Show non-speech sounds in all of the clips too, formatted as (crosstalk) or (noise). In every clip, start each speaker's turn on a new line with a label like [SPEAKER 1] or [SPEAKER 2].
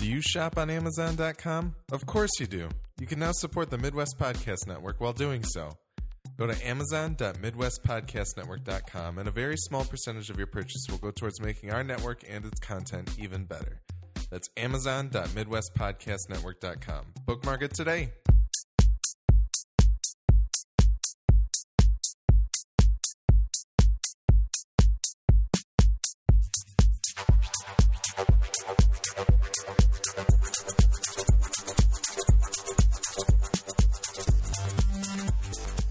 [SPEAKER 1] Do you shop on Amazon.com? Of course you do. You can now support the Midwest Podcast Network while doing so. Go to amazon.midwestpodcastnetwork.com and a very small percentage of your purchase will go towards making our network and its content even better. That's amazon.midwestpodcastnetwork.com. Bookmark it today.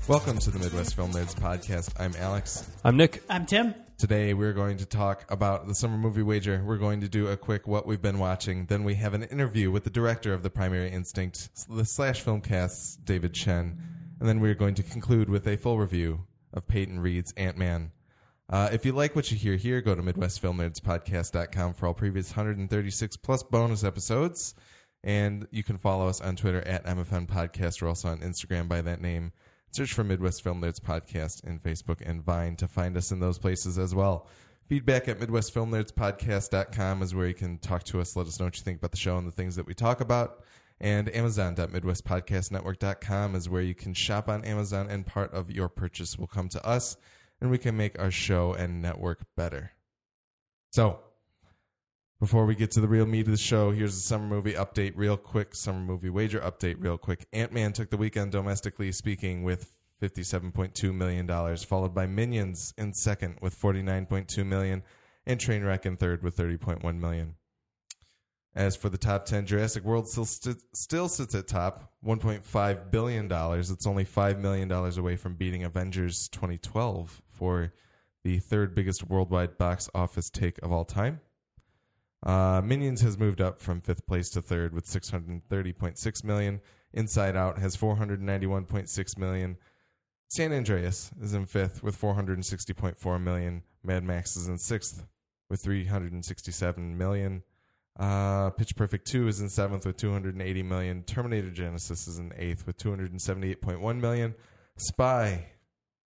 [SPEAKER 1] Welcome to the Midwest Film Nerds podcast. I'm Alex.
[SPEAKER 2] I'm Nick.
[SPEAKER 3] I'm Tim.
[SPEAKER 1] Today we're going to talk about the summer movie wager. We're going to do a quick what we've been watching. Then we have an interview with the director of the Primary Instinct, the Slash Filmcast's David Chen, and then we're going to conclude with a full review of Peyton Reed's Ant Man. Uh, if you like what you hear here, go to MidwestFilmNerdsPodcast.com for all previous 136 plus bonus episodes. And you can follow us on Twitter at MFN Podcast. We're also on Instagram by that name. Search for Midwest Film Nerds Podcast in Facebook and Vine to find us in those places as well. Feedback at MidwestFilmNerdsPodcast.com is where you can talk to us, let us know what you think about the show and the things that we talk about. And Amazon.MidwestPodcastNetwork.com is where you can shop on Amazon, and part of your purchase will come to us, and we can make our show and network better. So, before we get to the real meat of the show, here's the summer movie update, real quick. Summer movie wager update, real quick. Ant Man took the weekend domestically speaking with $57.2 million, followed by Minions in second with 49.2 million, and Trainwreck in third with 30.1 million. As for the top 10, Jurassic World still, st- still sits at top, $1.5 billion. It's only $5 million away from beating Avengers 2012 for the third biggest worldwide box office take of all time. Uh, Minions has moved up from fifth place to third with 630.6 million. Inside Out has 491.6 million. San Andreas is in fifth with 460.4 million. Mad Max is in sixth with 367 million. Uh, Pitch Perfect 2 is in seventh with 280 million. Terminator Genisys is in eighth with 278.1 million. Spy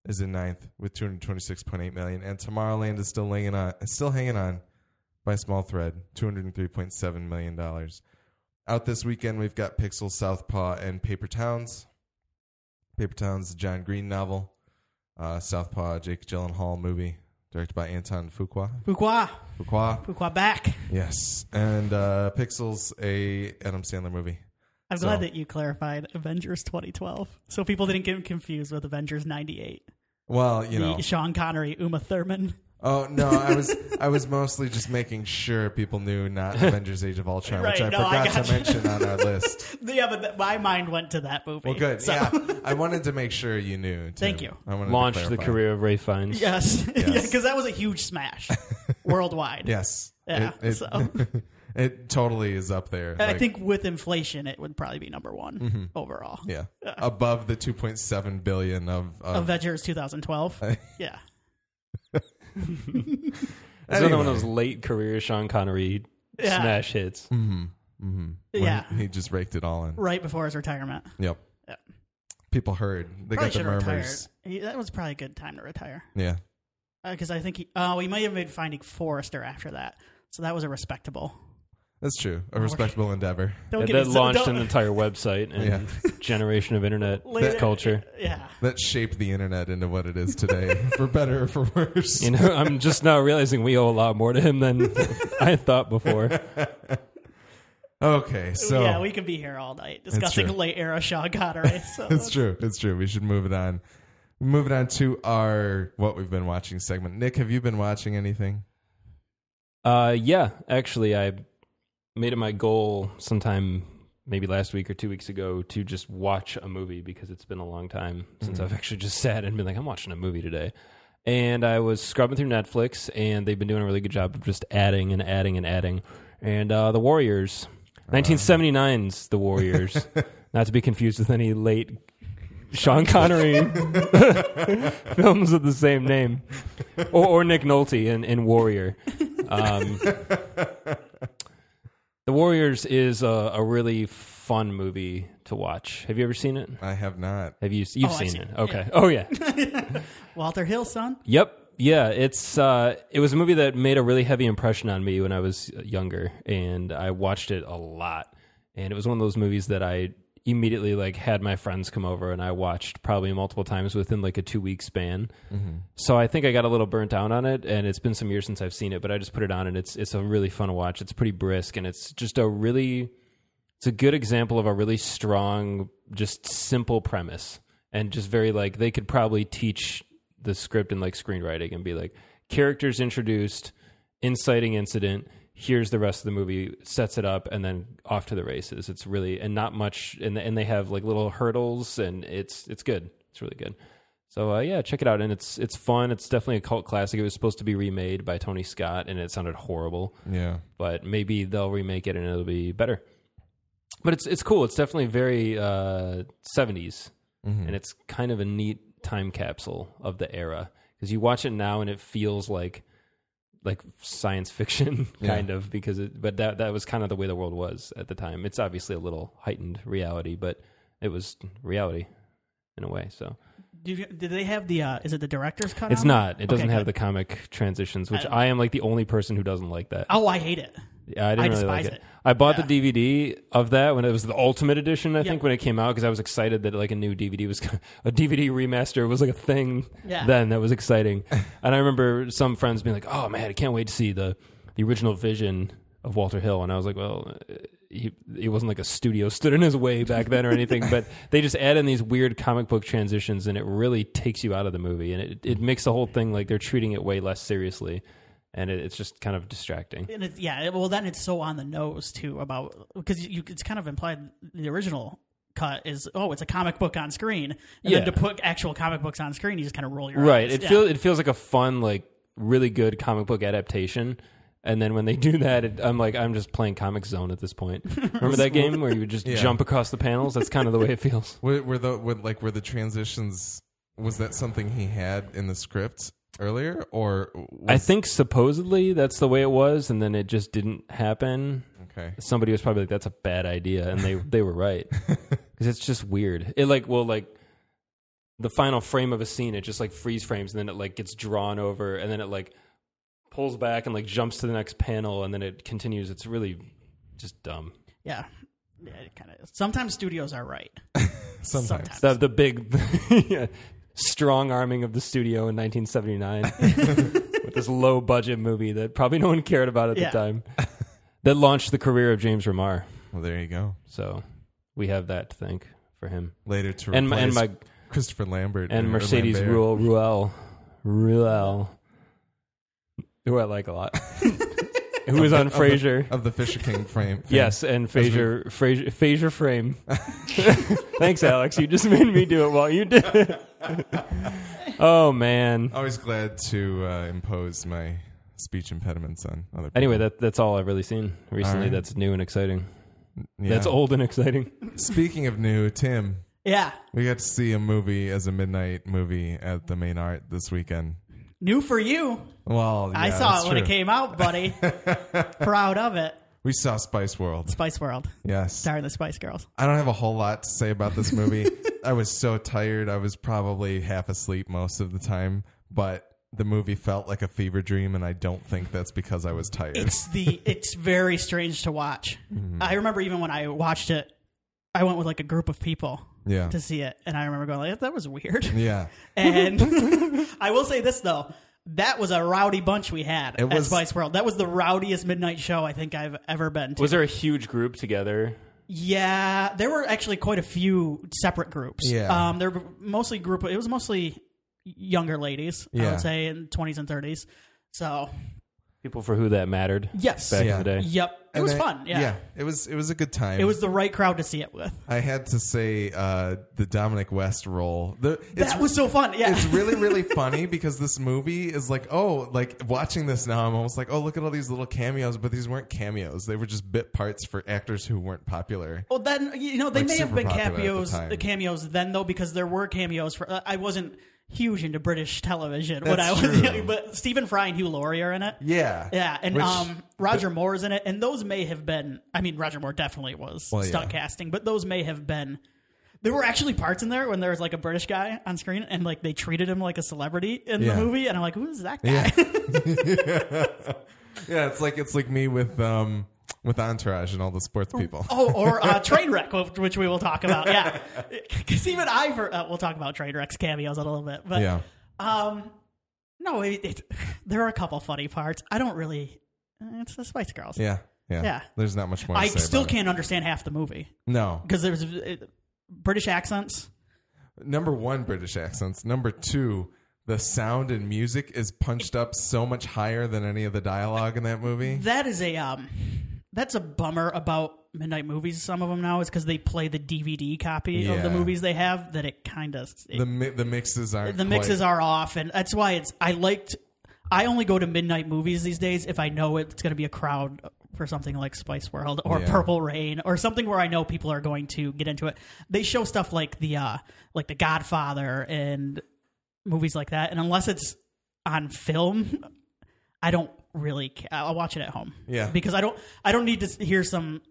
[SPEAKER 1] is in ninth with 226.8 million. And Tomorrowland is still hanging on. Still hanging on by small thread, $203.7 million. Out this weekend, we've got Pixel, Southpaw, and Paper Towns. Paper Towns, the John Green novel. Uh, Southpaw, Jake Gyllenhaal movie, directed by Anton Fuqua.
[SPEAKER 3] Fuqua.
[SPEAKER 1] Fuqua.
[SPEAKER 3] Fuqua back.
[SPEAKER 1] Yes. And uh, Pixel's a Adam Sandler movie.
[SPEAKER 3] I'm
[SPEAKER 1] So-
[SPEAKER 3] glad that you clarified Avengers 2012 so people didn't get confused with Avengers 98.
[SPEAKER 1] Well, you know.
[SPEAKER 3] Sean Connery, Uma Thurman.
[SPEAKER 1] Oh no, I was I was mostly just making sure people knew not Avengers: Age of Ultron, which I
[SPEAKER 3] Right, no, I
[SPEAKER 1] forgot
[SPEAKER 3] got
[SPEAKER 1] to
[SPEAKER 3] you.
[SPEAKER 1] mention on our list. (laughs)
[SPEAKER 3] Yeah, but th- my mind went to that movie.
[SPEAKER 1] Well, good.
[SPEAKER 3] So-
[SPEAKER 1] Yeah, (laughs) I wanted to make sure you knew. Tim.
[SPEAKER 3] Thank you.
[SPEAKER 1] I wanted to
[SPEAKER 2] Launched the
[SPEAKER 1] clarify.
[SPEAKER 2] career of Ray Fiennes.
[SPEAKER 3] Yes. (laughs) yeah,
[SPEAKER 1] Yes.
[SPEAKER 3] because that was a huge smash worldwide.
[SPEAKER 1] Yes.
[SPEAKER 3] Yeah,
[SPEAKER 1] It, it,
[SPEAKER 3] so-
[SPEAKER 1] it totally is up there.
[SPEAKER 3] I
[SPEAKER 1] Like,
[SPEAKER 3] think with inflation, it would probably be number one
[SPEAKER 1] Mm-hmm.
[SPEAKER 3] overall.
[SPEAKER 1] yeah, above the 2.7 billion of. of
[SPEAKER 3] Avengers 2012. yeah. (laughs)
[SPEAKER 2] It's another one of those late career Sean Connery
[SPEAKER 3] Yeah.
[SPEAKER 2] smash hits. Mm-hmm. Mm-hmm.
[SPEAKER 1] when
[SPEAKER 3] Yeah.
[SPEAKER 1] He just raked it all in.
[SPEAKER 3] Right before his retirement.
[SPEAKER 1] Yep.
[SPEAKER 3] Yeah.
[SPEAKER 1] People heard. They
[SPEAKER 3] Probably
[SPEAKER 1] got the
[SPEAKER 3] should have retired.
[SPEAKER 1] murmurs.
[SPEAKER 3] He, that was probably a good time to retire.
[SPEAKER 1] Yeah.
[SPEAKER 3] Uh, because I think he, oh, he might have made Finding Forrester after that. So that was a respectable.
[SPEAKER 1] That's true. A respectable endeavor.
[SPEAKER 3] Don't
[SPEAKER 2] That,
[SPEAKER 3] get
[SPEAKER 2] that
[SPEAKER 3] me so-
[SPEAKER 2] launched
[SPEAKER 3] don't-
[SPEAKER 2] an entire website and
[SPEAKER 1] Yeah. (laughs)
[SPEAKER 2] generation of internet (laughs)
[SPEAKER 3] Later-
[SPEAKER 2] culture.
[SPEAKER 3] Yeah.
[SPEAKER 1] That shaped the internet into what it is today, (laughs) for better or for worse.
[SPEAKER 2] You know, I'm just now realizing we owe a lot more to him than I thought before.
[SPEAKER 1] Okay, so
[SPEAKER 3] yeah, we could be here all night discussing
[SPEAKER 1] true.
[SPEAKER 3] late era Sean Connery. So
[SPEAKER 1] It's true. It's true. We should move it on. We move it on to our what we've been watching segment. Nick, have you been watching anything?
[SPEAKER 2] Uh, yeah, actually, I made it my goal sometime maybe last week or two weeks ago to just watch a movie because it's been a long time since I've actually just (laughs) sat and been like, I'm watching a movie today. And I was scrubbing through Netflix, and they've been doing a really good job of just adding and adding and adding. And uh, The Warriors, 1979's The Warriors, (laughs) not to be confused with any late Sean Connery (laughs) films with the same name, or, or Nick Nolte in, in Warrior. Um, the Warriors is a, a really fun movie to watch. Have you ever seen it?
[SPEAKER 1] I have not.
[SPEAKER 2] Have you? You've
[SPEAKER 3] Oh, I've
[SPEAKER 2] seen,
[SPEAKER 3] seen
[SPEAKER 2] it?
[SPEAKER 3] it,
[SPEAKER 2] Okay. Oh yeah. (laughs)
[SPEAKER 3] Walter Hill, son.
[SPEAKER 2] yep. yeah, it's uh, it was a movie that made a really heavy impression on me when I was younger, and I watched it a lot. And it was one of those movies that I immediately like had my friends come over and I watched probably multiple times within like a two week span. Mm-hmm. So I think I got a little burnt out on it, and it's been some years since I've seen it, but I just put it on and it's it's a really fun watch. It's pretty brisk and it's just a really it's a good example of a really strong, just simple premise, and just very like they could probably teach the script and like screenwriting and be like characters introduced, inciting incident. Here's the rest of the movie, sets it up, and then off to the races. It's really and not much, and and they have like little hurdles, and it's it's good. It's really good. So uh, yeah, check it out, and it's it's fun. It's definitely a cult classic. It was supposed to be remade by Tony Scott, and it sounded horrible
[SPEAKER 1] Yeah.
[SPEAKER 2] but maybe they'll remake it and it'll be better. But it's it's cool. It's definitely very uh, 70s,
[SPEAKER 1] Mm-hmm.
[SPEAKER 2] and it's kind of a neat time capsule of the era because you watch it now and it feels like like science fiction (laughs) kind of because it, but that that was kind of the way the world was at the time. It's obviously a little heightened reality, but it was reality in a way. So
[SPEAKER 3] do, you, did they have the? Uh, is it the director's cut?
[SPEAKER 2] it's
[SPEAKER 3] on
[SPEAKER 2] not. It doesn't
[SPEAKER 3] Okay,
[SPEAKER 2] have
[SPEAKER 3] good.
[SPEAKER 2] the comic transitions, which
[SPEAKER 3] I-
[SPEAKER 2] I am like the only person who doesn't like that.
[SPEAKER 3] Oh, I hate it.
[SPEAKER 2] Yeah, I didn't
[SPEAKER 3] I
[SPEAKER 2] really like
[SPEAKER 3] despise
[SPEAKER 2] it.
[SPEAKER 3] it.
[SPEAKER 2] I bought
[SPEAKER 3] Yeah.
[SPEAKER 2] the DVD of that when it was the Ultimate Edition. I
[SPEAKER 3] Yeah.
[SPEAKER 2] think when it came out because I was excited that like a new DVD was a DVD remaster was like a thing.
[SPEAKER 3] Yeah.
[SPEAKER 2] Then that was exciting, and I remember some friends being like, "Oh man, I can't wait to see the the original vision of Walter Hill," and I was like, "Well." uh, He, he wasn't like a studio (laughs) stood in his way back then or anything, but they just add in these weird comic book transitions and it really takes you out of the movie and it, it makes the whole thing like they're treating it way less seriously and it, it's just kind of distracting.
[SPEAKER 3] And it, yeah, it- well, then it's so on the nose too about because you, it's kind of implied the original cut is oh, it's a comic book on screen, and
[SPEAKER 2] Yeah.
[SPEAKER 3] then to put actual comic books on screen, you just kind of roll your
[SPEAKER 2] right
[SPEAKER 3] eyes.
[SPEAKER 2] it
[SPEAKER 3] Yeah.
[SPEAKER 2] feels it feels like a fun like really good comic book adaptation and then when they do that it, i'm like i'm just playing Comix Zone at this point (laughs) remember that game where you would just
[SPEAKER 1] Yeah.
[SPEAKER 2] jump across the panels that's kind of the way it feels
[SPEAKER 1] Were, were the were, like were the transitions? Was that something he had in the script earlier, or was,
[SPEAKER 2] i think supposedly that's the way it was and then it just didn't happen
[SPEAKER 1] okay?
[SPEAKER 2] somebody was probably like that's a bad idea and they (laughs) they were right (laughs) because it's just weird it like well like the final frame of a scene it just like freeze frames and then it like gets drawn over and then it like pulls back and like jumps to the next panel and then it continues it's really just dumb
[SPEAKER 3] yeah, yeah, it kind of. Sometimes studios are right. (laughs)
[SPEAKER 1] Sometimes.
[SPEAKER 3] Sometimes.
[SPEAKER 2] the the big yeah, strong arming of the studio in 1979 (laughs) with this low budget movie that probably no one cared about at
[SPEAKER 3] Yeah.
[SPEAKER 2] the time that launched the career of James Remar
[SPEAKER 1] Well, there you go.
[SPEAKER 2] so we have that to thank for him
[SPEAKER 1] Later to
[SPEAKER 2] and my, and
[SPEAKER 1] replace
[SPEAKER 2] my
[SPEAKER 1] Christopher Lambert
[SPEAKER 2] and
[SPEAKER 1] or
[SPEAKER 2] Mercedes
[SPEAKER 1] Lambert.
[SPEAKER 2] Ruehl Ruehl Ruehl, who I like a lot, (laughs) who was on
[SPEAKER 1] Of
[SPEAKER 2] Frasier.
[SPEAKER 1] of the Fisher King frame. (laughs) fame.
[SPEAKER 2] Yes, and Frasier, Frasier, Frasier frame. (laughs) (laughs) Thanks, Alex. You just made me do it while you did. it. oh man.
[SPEAKER 1] Always glad to uh, impose my speech impediments on other people.
[SPEAKER 2] Anyway, that that's all I've really seen recently.
[SPEAKER 1] All right.
[SPEAKER 2] That's new and exciting.
[SPEAKER 1] Yeah.
[SPEAKER 2] That's old and exciting.
[SPEAKER 1] Speaking of new, Tim,
[SPEAKER 3] Yeah,
[SPEAKER 1] we got to see a movie as a midnight movie at the main art this weekend.
[SPEAKER 3] New for you.
[SPEAKER 1] Well,
[SPEAKER 3] I
[SPEAKER 1] yeah,
[SPEAKER 3] saw
[SPEAKER 1] that's
[SPEAKER 3] it when it
[SPEAKER 1] true.
[SPEAKER 3] came out, buddy. (laughs) Proud of it.
[SPEAKER 1] We saw Spice World.
[SPEAKER 3] Spice World,
[SPEAKER 1] Yes.
[SPEAKER 3] starring the Spice Girls.
[SPEAKER 1] I don't have a whole lot to say about this movie. (laughs) I was so tired. I was probably half asleep most of the time, but the movie felt like a fever dream, and I don't think that's because I was tired.
[SPEAKER 3] It's the it's very strange to watch. (laughs)
[SPEAKER 1] Mm-hmm.
[SPEAKER 3] I remember even when I watched it, I went with like a group of people
[SPEAKER 1] yeah.
[SPEAKER 3] to see it, and I remember going like, "That was weird."
[SPEAKER 1] Yeah. (laughs)
[SPEAKER 3] And (laughs) I will say this though, that was a rowdy bunch we had
[SPEAKER 1] It
[SPEAKER 3] at
[SPEAKER 1] was-
[SPEAKER 3] Spice World. That was the rowdiest midnight show I think I've ever been to.
[SPEAKER 2] Was there a huge group together?
[SPEAKER 3] Yeah, there were actually quite a few separate groups.
[SPEAKER 1] Yeah.
[SPEAKER 3] um, there were mostly group. It was mostly younger ladies. I
[SPEAKER 1] Yeah.
[SPEAKER 3] would say in twenties and thirties. So
[SPEAKER 2] People for who that mattered.
[SPEAKER 3] yes,
[SPEAKER 2] Back
[SPEAKER 1] Yeah.
[SPEAKER 2] in the day.
[SPEAKER 3] yep, it
[SPEAKER 1] And
[SPEAKER 3] was
[SPEAKER 1] I-
[SPEAKER 3] fun. Yeah.
[SPEAKER 1] It was it was a good time.
[SPEAKER 3] it was the right crowd to see it with.
[SPEAKER 1] I had to say uh, the Dominic West role. The, it's,
[SPEAKER 3] That was so fun. Yeah,
[SPEAKER 1] it's really really (laughs) funny because this movie is like oh like watching this now I'm almost like oh look at all these little cameos but these weren't cameos they were just bit parts for actors who weren't popular.
[SPEAKER 3] Well, then you know they
[SPEAKER 1] Like,
[SPEAKER 3] may have
[SPEAKER 1] super
[SPEAKER 3] been
[SPEAKER 1] popular at the
[SPEAKER 3] cameos,
[SPEAKER 1] time.
[SPEAKER 3] the cameos then though because there were cameos for. Uh, I wasn't huge into British television when I was,
[SPEAKER 1] true.
[SPEAKER 3] young, but Stephen Fry and Hugh Laurie are in it.
[SPEAKER 1] Yeah,
[SPEAKER 3] Yeah, and
[SPEAKER 1] Which-
[SPEAKER 3] um, Roger Moore's in it, and those may have been. I mean, Roger Moore definitely was
[SPEAKER 1] Well,
[SPEAKER 3] stunt
[SPEAKER 1] yeah.
[SPEAKER 3] casting, but those may have been there were actually parts in there when there was like a British guy on screen and like they treated him like a celebrity in
[SPEAKER 1] Yeah.
[SPEAKER 3] the movie, and I'm like, who is that guy?
[SPEAKER 1] Yeah. (laughs) (laughs) yeah, it's like it's like me with um with Entourage and all the sports people.
[SPEAKER 3] Oh, or uh, (laughs) Trainwreck, which we will talk about. Yeah, (laughs) because even I've heard, uh, we'll talk about Trainwreck's cameos in a little bit. But
[SPEAKER 1] Yeah.
[SPEAKER 3] um, no, it, it, there are a couple funny parts. I don't really. It's the Spice Girls.
[SPEAKER 1] Yeah. Yeah.
[SPEAKER 3] Yeah.
[SPEAKER 1] There's not much more to
[SPEAKER 3] I still can't understand half the movie
[SPEAKER 1] No.
[SPEAKER 3] because there's uh, British accents.
[SPEAKER 1] Number one, British accents. Number two, the sound and music is punched up so much higher than any of the dialogue in that movie.
[SPEAKER 3] That is a um, that's a bummer about midnight movies. Some of them now is because they play the DVD copy of the
[SPEAKER 1] Yeah.
[SPEAKER 3] movies they have. That it kind of
[SPEAKER 1] The mi- the mixes aren't
[SPEAKER 3] the mixes
[SPEAKER 1] quite-
[SPEAKER 3] are off, and that's why it's. I liked. I only go to midnight movies these days if I know it's going to be a crowd for something like Spice World or
[SPEAKER 1] Yeah.
[SPEAKER 3] Purple Rain or something where I know people are going to get into it. They show stuff like the uh like the Godfather and movies like that, and unless it's on film, I don't really. Ca- I'll watch it at home.
[SPEAKER 1] Yeah.
[SPEAKER 3] because I don't. I don't need to hear some.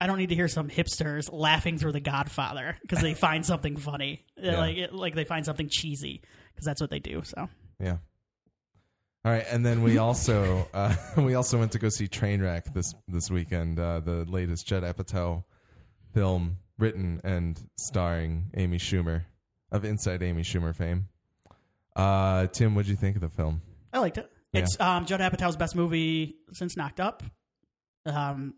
[SPEAKER 3] I don't need to hear some hipsters laughing through the Godfather because they (laughs) find something funny,
[SPEAKER 1] Yeah.
[SPEAKER 3] like it, like they find something cheesy because that's what they do. So
[SPEAKER 1] Yeah. All right, and then we (laughs) also uh, (laughs) we also went to go see Trainwreck this this weekend, uh, the latest Judd Apatow film, written and starring Amy Schumer of Inside Amy Schumer fame. Uh, Tim, what'd you think of the film?
[SPEAKER 3] I liked it.
[SPEAKER 1] Yeah.
[SPEAKER 3] It's um, Judd Apatow's best movie since Knocked Up. Um,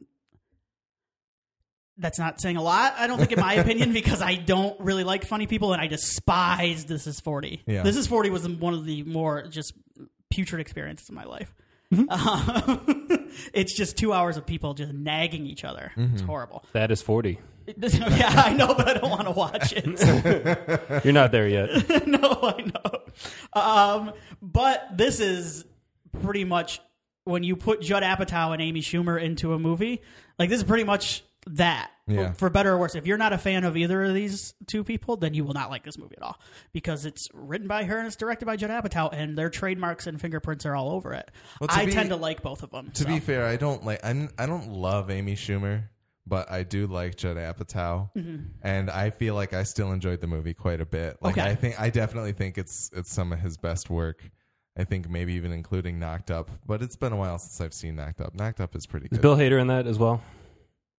[SPEAKER 3] that's not saying a lot, I don't think, in my (laughs) opinion, because I don't really like funny people and I despise This Is 40.
[SPEAKER 1] Yeah.
[SPEAKER 3] This Is 40 was one of the more just putrid experiences in my life.
[SPEAKER 1] Mm-hmm. (laughs)
[SPEAKER 3] Um, it's just two hours of people just nagging each other. It's
[SPEAKER 1] Mm-hmm.
[SPEAKER 3] horrible.
[SPEAKER 2] That is 40. (laughs)
[SPEAKER 3] yeah, I know, but I don't want to watch it.
[SPEAKER 2] You're not there yet.
[SPEAKER 3] no, I know. Um, but this is pretty much when you put Judd Apatow and Amy Schumer into a movie. Like this is pretty much that.
[SPEAKER 1] Yeah.
[SPEAKER 3] For better or worse, if you're not a fan of either of these two people, then you will not like this movie at all because it's written by her and it's directed by Judd Apatow, and their trademarks and fingerprints are all over it.
[SPEAKER 1] Well, to
[SPEAKER 3] I
[SPEAKER 1] be-
[SPEAKER 3] tend to like both of them.
[SPEAKER 1] To
[SPEAKER 3] so.
[SPEAKER 1] be fair, I don't like I'm, I don't love Amy Schumer, but I do like Judd Apatow, mm-hmm. and I feel like I still enjoyed the movie quite a bit. Like
[SPEAKER 3] Okay.
[SPEAKER 1] I think I definitely think it's it's some of his best work. I think maybe even including Knocked Up, but it's been a while since I've seen Knocked Up. Knocked Up is pretty
[SPEAKER 2] Is
[SPEAKER 1] good.
[SPEAKER 2] Bill Hader in that as well?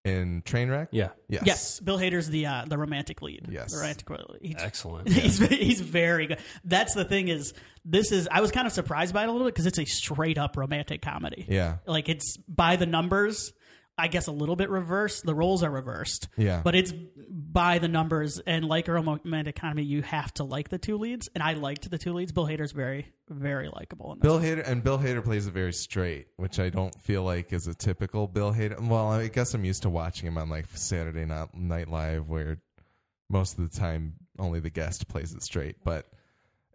[SPEAKER 1] in Trainwreck,
[SPEAKER 2] Yeah.
[SPEAKER 1] yes,
[SPEAKER 3] Yes, Bill Hader's the uh, the romantic lead.
[SPEAKER 1] Yes.
[SPEAKER 3] the romantic lead. He's-
[SPEAKER 2] Excellent. (laughs)
[SPEAKER 3] He's he's very good. That's the thing is this is I was kind of surprised by it a little bit because it's a straight up romantic comedy.
[SPEAKER 1] yeah,
[SPEAKER 3] Like it's by the numbers. I guess a little bit reversed. The roles are reversed.
[SPEAKER 1] Yeah.
[SPEAKER 3] But it's by the numbers and like a romantic comedy, you have to like the two leads. And I liked the two leads. Bill Hader's very, very likable. In this.
[SPEAKER 1] Bill Hader and Bill Hader plays it very straight, which I don't feel like is a typical Bill Hader. Well, I guess I'm used to watching him on like Saturday Night Night Live, where most of the time only the guest plays it straight. But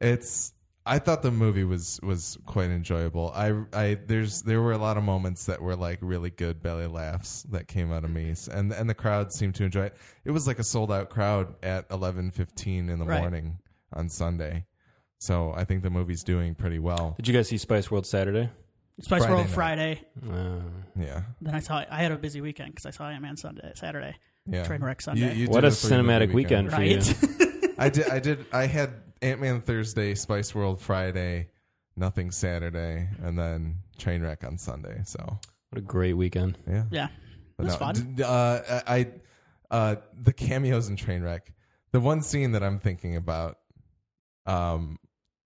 [SPEAKER 1] it's I thought the movie was was quite enjoyable. I I there's there were a lot of moments that were like really good belly laughs that came out of me, and and the crowd seemed to enjoy it. It was like a sold out crowd at 11:15 in the
[SPEAKER 3] Right.
[SPEAKER 1] morning on Sunday. So I think the movie's doing pretty well.
[SPEAKER 2] Did you guys see Spice World Saturday?
[SPEAKER 3] Spice
[SPEAKER 1] Friday
[SPEAKER 3] World
[SPEAKER 1] night.
[SPEAKER 3] Friday.
[SPEAKER 2] Uh,
[SPEAKER 1] Yeah.
[SPEAKER 3] Then I saw I had a busy weekend because I saw Ant Man Sunday, Saturday.
[SPEAKER 1] Yeah.
[SPEAKER 3] Trainwreck Sunday.
[SPEAKER 1] You- you
[SPEAKER 2] what
[SPEAKER 1] did
[SPEAKER 2] a
[SPEAKER 1] it for your movie
[SPEAKER 2] cinematic weekend, for you.
[SPEAKER 3] Right?
[SPEAKER 1] I did. I did. I had Ant Man Thursday, Spice World Friday, nothing Saturday, and then Trainwreck on Sunday. So
[SPEAKER 2] What a great weekend.
[SPEAKER 1] yeah,
[SPEAKER 3] yeah.
[SPEAKER 1] But
[SPEAKER 3] That's fun.
[SPEAKER 1] d- Uh, I uh, the cameos in Trainwreck. The one scene that I'm thinking about, um,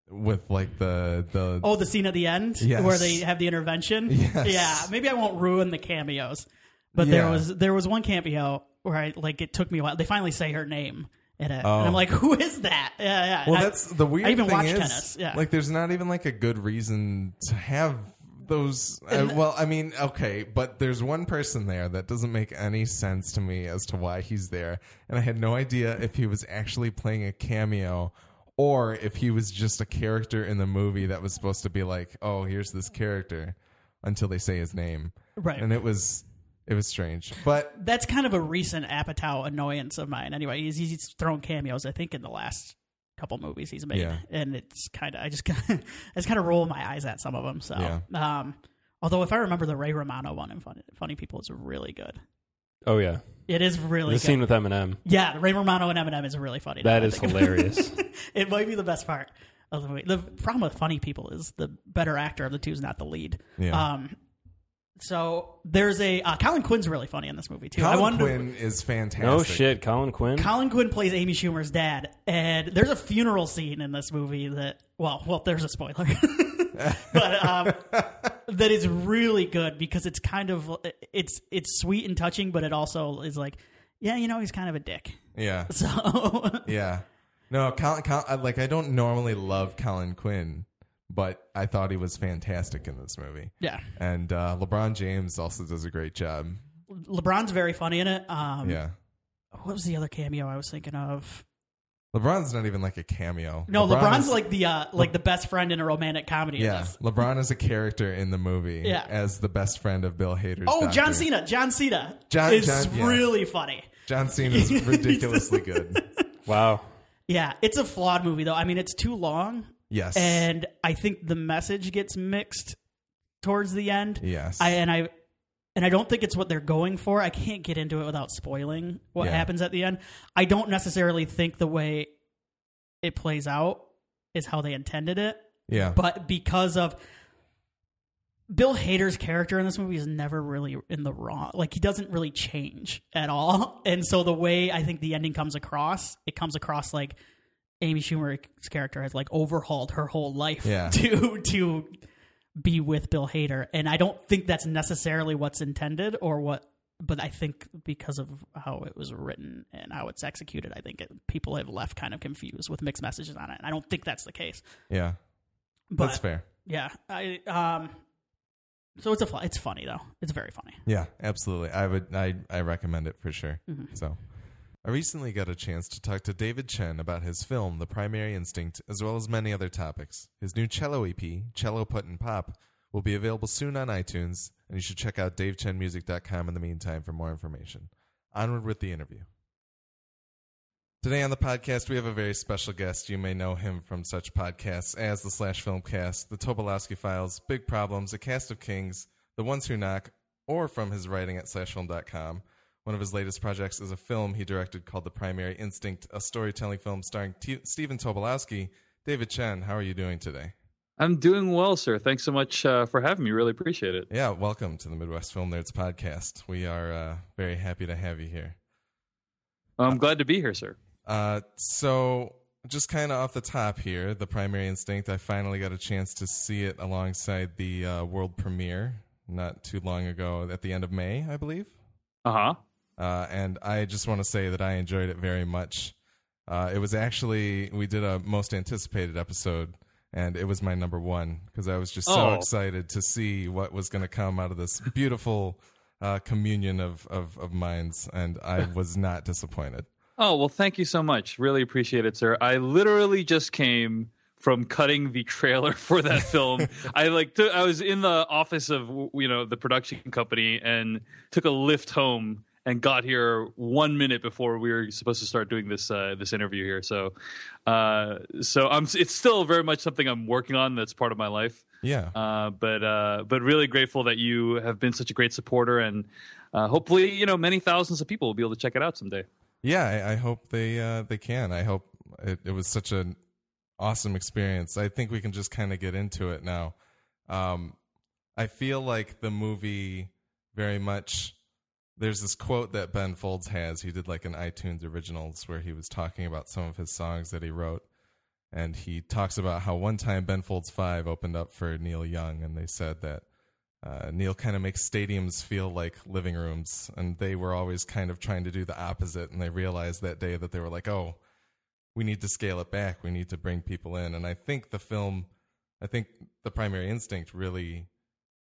[SPEAKER 1] with like the the
[SPEAKER 3] Oh, the scene at the end
[SPEAKER 1] Yes.
[SPEAKER 3] where they have the intervention.
[SPEAKER 1] Yes.
[SPEAKER 3] Yeah, maybe I won't ruin the cameos, but there was there was one cameo where I like it took me a while. They finally say her name in it,
[SPEAKER 1] Oh.
[SPEAKER 3] and I'm like, who is that? Yeah, yeah.
[SPEAKER 1] Well,
[SPEAKER 3] I-
[SPEAKER 1] that's the weird
[SPEAKER 3] I even
[SPEAKER 1] thing
[SPEAKER 3] watched
[SPEAKER 1] is,
[SPEAKER 3] tennis, yeah.
[SPEAKER 1] like, there's not even like a good reason to have those. Uh, well, I mean, okay, but there's one person there that doesn't make any sense to me as to why he's there, and I had no idea if he was actually playing a cameo or if he was just a character in the movie that was supposed to be like, oh, here's this character, until they say his name,
[SPEAKER 3] Right.
[SPEAKER 1] And it was it was strange, but
[SPEAKER 3] that's kind of a recent Apatow annoyance of mine. Anyway, he's he's thrown cameos. I think in the last couple movies he's made,
[SPEAKER 1] Yeah.
[SPEAKER 3] and it's kind of I just (laughs) kind of I just kind of roll my eyes at some of them. So,
[SPEAKER 1] Yeah.
[SPEAKER 3] um, although if I remember the Ray Romano one in Funny, Funny People is really good.
[SPEAKER 2] Oh yeah,
[SPEAKER 3] It is really
[SPEAKER 2] The
[SPEAKER 3] good.
[SPEAKER 2] scene with Eminem.
[SPEAKER 3] yeah, Ray Romano and Eminem is really funny.
[SPEAKER 2] That
[SPEAKER 3] now I
[SPEAKER 2] is
[SPEAKER 3] think.
[SPEAKER 2] hilarious. (laughs)
[SPEAKER 3] it might be the best part of the movie. The problem with funny people is the better actor of the two is not the lead.
[SPEAKER 1] Yeah.
[SPEAKER 3] Um, so there's a uh, Colin Quinn's really funny in this movie too. I
[SPEAKER 1] Colin
[SPEAKER 3] wanted to-
[SPEAKER 1] Quinn is fantastic.
[SPEAKER 2] no shit, Colin Quinn.
[SPEAKER 3] Colin Quinn plays Amy Schumer's dad, and there's a funeral scene in this movie that, well, well, there's a spoiler, (laughs) but um, (laughs) that is really good because it's kind of it's it's sweet and touching, but it also is like, yeah, you know, he's kind of a dick.
[SPEAKER 1] Yeah, (laughs)
[SPEAKER 3] So
[SPEAKER 1] yeah. No, Colin, Colin, like I don't normally love Colin Quinn, but I thought he was fantastic in this movie.
[SPEAKER 3] yeah,
[SPEAKER 1] And uh, LeBron James also does a great job.
[SPEAKER 3] LeBron's very funny in it. Um,
[SPEAKER 1] Yeah.
[SPEAKER 3] what was the other cameo I was thinking of?
[SPEAKER 1] LeBron's not even like a cameo.
[SPEAKER 3] No,
[SPEAKER 1] LeBron
[SPEAKER 3] LeBron's
[SPEAKER 1] is-
[SPEAKER 3] like the uh, like the best friend in a romantic comedy.
[SPEAKER 1] Yeah,
[SPEAKER 3] this.
[SPEAKER 1] LeBron is a character in the movie
[SPEAKER 3] Yeah.
[SPEAKER 1] as the best friend of Bill Hader's
[SPEAKER 3] Oh,
[SPEAKER 1] doctor.
[SPEAKER 3] John Cena. John Cena
[SPEAKER 1] John-
[SPEAKER 3] is
[SPEAKER 1] John- yeah.
[SPEAKER 3] really funny.
[SPEAKER 1] John Cena is (laughs) ridiculously good. (laughs)
[SPEAKER 2] wow.
[SPEAKER 3] Yeah, it's a flawed movie though. I mean, it's too long,
[SPEAKER 1] Yes.
[SPEAKER 3] and I think the message gets mixed towards the end.
[SPEAKER 1] yes.
[SPEAKER 3] I and I and I don't think it's what they're going for. I can't get into it without spoiling what
[SPEAKER 1] Yeah.
[SPEAKER 3] happens at the end. I don't necessarily think the way it plays out is how they intended it,
[SPEAKER 1] yeah.
[SPEAKER 3] but because of Bill Hader's character in this movie is never really in the wrong. Like he doesn't really change at all. And so the way I think the ending comes across, it comes across like Amy Schumer's character has like overhauled her whole life
[SPEAKER 1] Yeah. (laughs)
[SPEAKER 3] to to be with Bill Hader. And I don't think that's necessarily what's intended or what but I think because of how it was written and how it's executed, I think it, people have left kind of confused with mixed messages on it. And I don't think that's the case.
[SPEAKER 1] yeah.
[SPEAKER 3] But
[SPEAKER 1] That's fair.
[SPEAKER 3] yeah, I um. So it's a it's funny though. It's very funny.
[SPEAKER 1] Yeah, absolutely. I would I I recommend it for sure.
[SPEAKER 3] Mm-hmm.
[SPEAKER 1] So I recently got a chance to talk to David Chen about his film The Primary Instinct as well as many other topics. His new cello EP, Cello Put and Pop, will be available soon on iTunes, and you should check out davechenmusic.com in the meantime for more information. Onward with the interview. Today on the podcast, we have a very special guest. You may know him from such podcasts as the Slash Filmcast, the Tobolowsky Files, Big Problems, A Cast of Kings, The Ones Who Knock, or from his writing at slashfilm.com. One of his latest projects is a film he directed called The Primary Instinct, a storytelling film starring T- Stephen Tobolowsky. David Chen, how are you doing today?
[SPEAKER 4] I'm doing well, sir. Thanks so much uh, for having me. Really appreciate it.
[SPEAKER 1] Yeah, welcome to the Midwest Film Nerds podcast. We are uh, very happy to have you here.
[SPEAKER 4] I'm glad to be here, sir.
[SPEAKER 1] Uh, so, just kind of off the top here, The Primary Instinct, I finally got a chance to see it alongside the uh, world premiere not too long ago at the end of May, I believe.
[SPEAKER 4] Uh huh.
[SPEAKER 1] Uh, and I just want to say that I enjoyed it very much. Uh, it was actually, we did a most anticipated episode, and it was my number one because I was just so
[SPEAKER 4] Oh.
[SPEAKER 1] excited to see what was going to come out of this beautiful uh, communion of, of, of minds, and I (laughs) was not disappointed.
[SPEAKER 4] Oh well, thank you so much. Really appreciate it, sir. I literally just came from cutting the trailer (laughs) for that film. (laughs) I like took, I was in the office of you know the production company and took a lift home and got here one minute before we were supposed to start doing this uh, this interview here. So, uh, so I'm it's still very much something I'm working on. That's part of my life.
[SPEAKER 1] Yeah.
[SPEAKER 4] Uh, but uh, but really grateful that you have been such a great supporter, and uh, hopefully you know many thousands of people will be able to check it out someday.
[SPEAKER 1] Yeah, I, I hope they uh, they can. I hope it, it was such an awesome experience. I think we can just kind of get into it now. Um, I feel like the movie very much. There's this quote that Ben Folds has. He did like an iTunes originals where he was talking about some of his songs that he wrote, and he talks about how one time Ben Folds Five opened up for Neil Young, and they said that uh, Neil kind of makes stadiums feel like living rooms, and they were always kind of trying to do the opposite. And they realized that day that they were like, "Oh, we need to scale it back. We need to bring people in." And I think the film, I think the primary instinct really,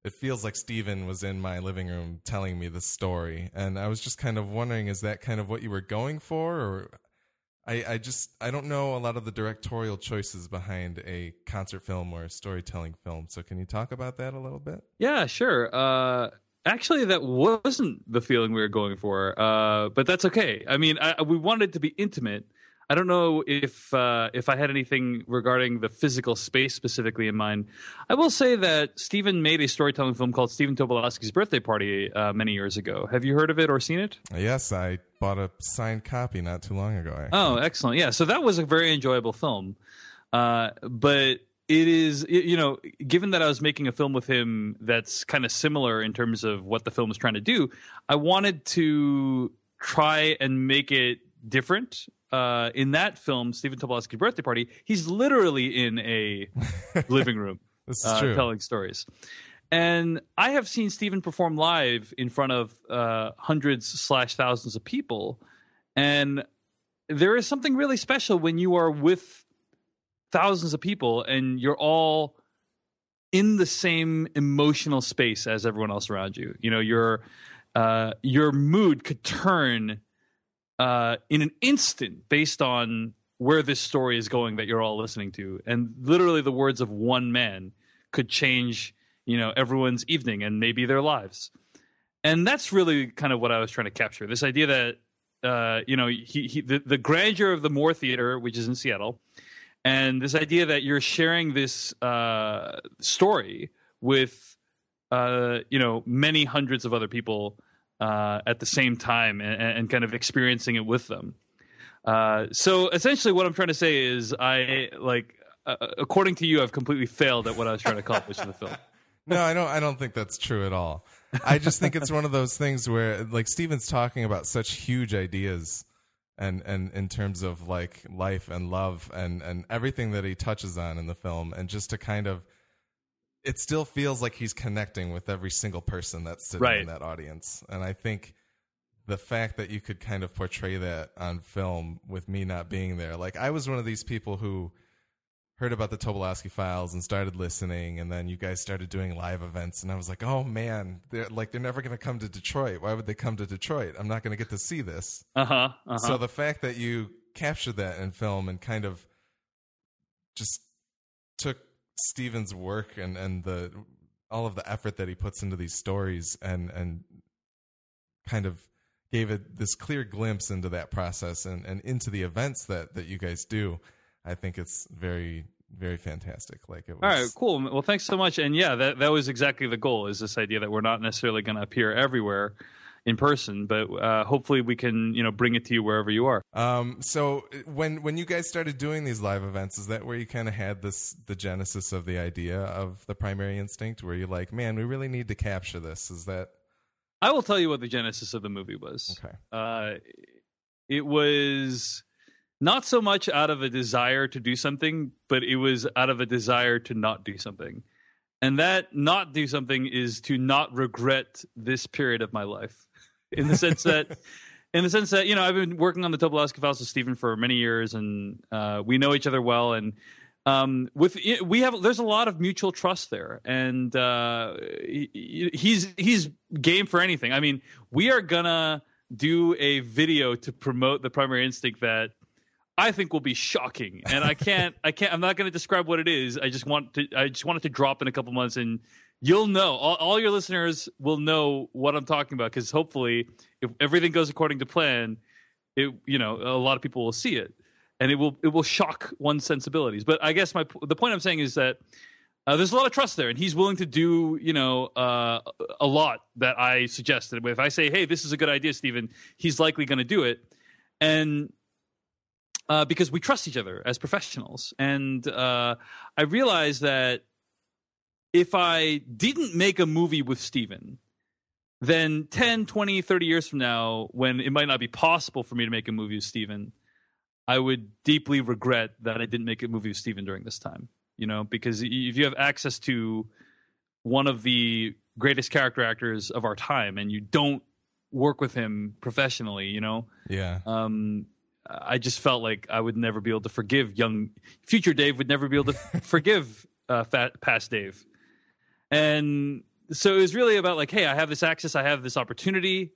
[SPEAKER 1] it feels like Steven was in my living room telling me the story, and I was just kind of wondering, is that kind of what you were going for, or I, I just I don't know a lot of the directorial choices behind a concert film or a storytelling film. So can you talk about that a little bit?
[SPEAKER 4] Yeah, sure. Uh, actually, that wasn't the feeling we were going for, uh, but that's okay. I mean, I, we wanted to be intimate. I don't know if uh, if I had anything regarding the physical space specifically in mind. I will say that Steven made a storytelling film called Stephen Tobolowsky's Birthday Party uh, many years ago. Have you heard of it or seen it?
[SPEAKER 1] Yes, I bought a signed copy not too long ago. Actually.
[SPEAKER 4] Oh, excellent! Yeah, so that was a very enjoyable film, uh, but it is you know given that i was making a film with him that's kind of similar in terms of what the film is trying to do i wanted to try and make it different uh, in that film stephen tobolowsky's birthday party he's literally in a (laughs) living room
[SPEAKER 1] this is
[SPEAKER 4] uh,
[SPEAKER 1] true.
[SPEAKER 4] telling stories and i have seen stephen perform live in front of uh, hundreds slash thousands of people and there is something really special when you are with thousands of people and you're all in the same emotional space as everyone else around you. You know, your uh, your mood could turn uh, in an instant based on where this story is going that you're all listening to, and literally the words of one man could change you know everyone's evening and maybe their lives. And that's really kind of what I was trying to capture. This idea that uh, you know he, he the, the grandeur of the Moore Theater, which is in Seattle, and this idea that you're sharing this uh, story with uh, you know many hundreds of other people uh, at the same time and, and, kind of experiencing it with them. Uh, so essentially, what I'm trying to say is, I like uh, according to you, I've completely failed at what I was trying to accomplish in the film. (laughs)
[SPEAKER 1] no, I don't. I don't think that's true at all. I just think it's one of those things where, like, Steven's talking about such huge ideas and and in terms of like life and love and and everything that he touches on in the film and just to kind of it still feels like he's connecting with every single person that's sitting
[SPEAKER 4] Right.
[SPEAKER 1] in that audience and i think the fact that you could kind of portray that on film with me not being there like i was one of these people who heard about the Tobolowsky files and started listening and then you guys started doing live events and I was like, "Oh man, they're like they're never going to come to Detroit. Why would they come to Detroit? I'm not going to get to see this."
[SPEAKER 4] Uh huh. Uh-huh.
[SPEAKER 1] So the fact that you captured that in film and kind of just took Steven's work and and the all of the effort that he puts into these stories and and kind of gave it this clear glimpse into that process and, and into the events that that you guys do, I think it's very very fantastic. Like it was
[SPEAKER 4] All right, cool. Well, thanks so much. And yeah, that that was exactly the goal. Is this idea that we're not necessarily going to appear everywhere in person, but uh, hopefully we can you know bring it to you wherever you are.
[SPEAKER 1] Um, so when when you guys started doing these live events, is that where you kind of had this the genesis of the idea of the primary instinct, where you're like, man, we really need to capture this? Is that
[SPEAKER 4] I will tell you what the genesis of the movie was.
[SPEAKER 1] okay?
[SPEAKER 4] Uh, it was not so much out of a desire to do something, but it was out of a desire to not do something. And that not do something is to not regret this period of my life. In the sense that in the sense that, you know, I've been working on the Tobolowsky files with Stephen for many years and uh, we know each other well and um, with we have there's a lot of mutual trust there and uh, he, he's he's game for anything. I mean, we are gonna do a video to promote the primary instinct that I think will be shocking. And I can't, I can't, I'm not to describe what it is. I just want to, I just want it to drop in a couple months and you'll know, all, all your listeners will know what I'm talking about. Cause hopefully if everything goes according to plan, it, you know, a lot of people will see it and it will, it will shock one's sensibilities. But I guess my, the point I'm saying is that uh, there's a lot of trust there, and he's willing to do, you know, uh, a lot that I suggested. If I say, "Hey, this is a good idea, Stephen," he's likely going to do it, and uh, because we trust each other as professionals. And uh, I realize that if I didn't make a movie with Steven, then 10, 20, 30 years from now, when it might not be possible for me to make a movie with Steven, I would deeply regret that I didn't make a movie with Steven during this time. You know, because if you have access to one of the greatest character actors of our time and you don't work with him professionally, you know,
[SPEAKER 1] Yeah.
[SPEAKER 4] um, I just felt like I would never be able to forgive young future Dave would never be able to (laughs) forgive uh, fat, past Dave, and so it was really about like, hey, I have this access, I have this opportunity.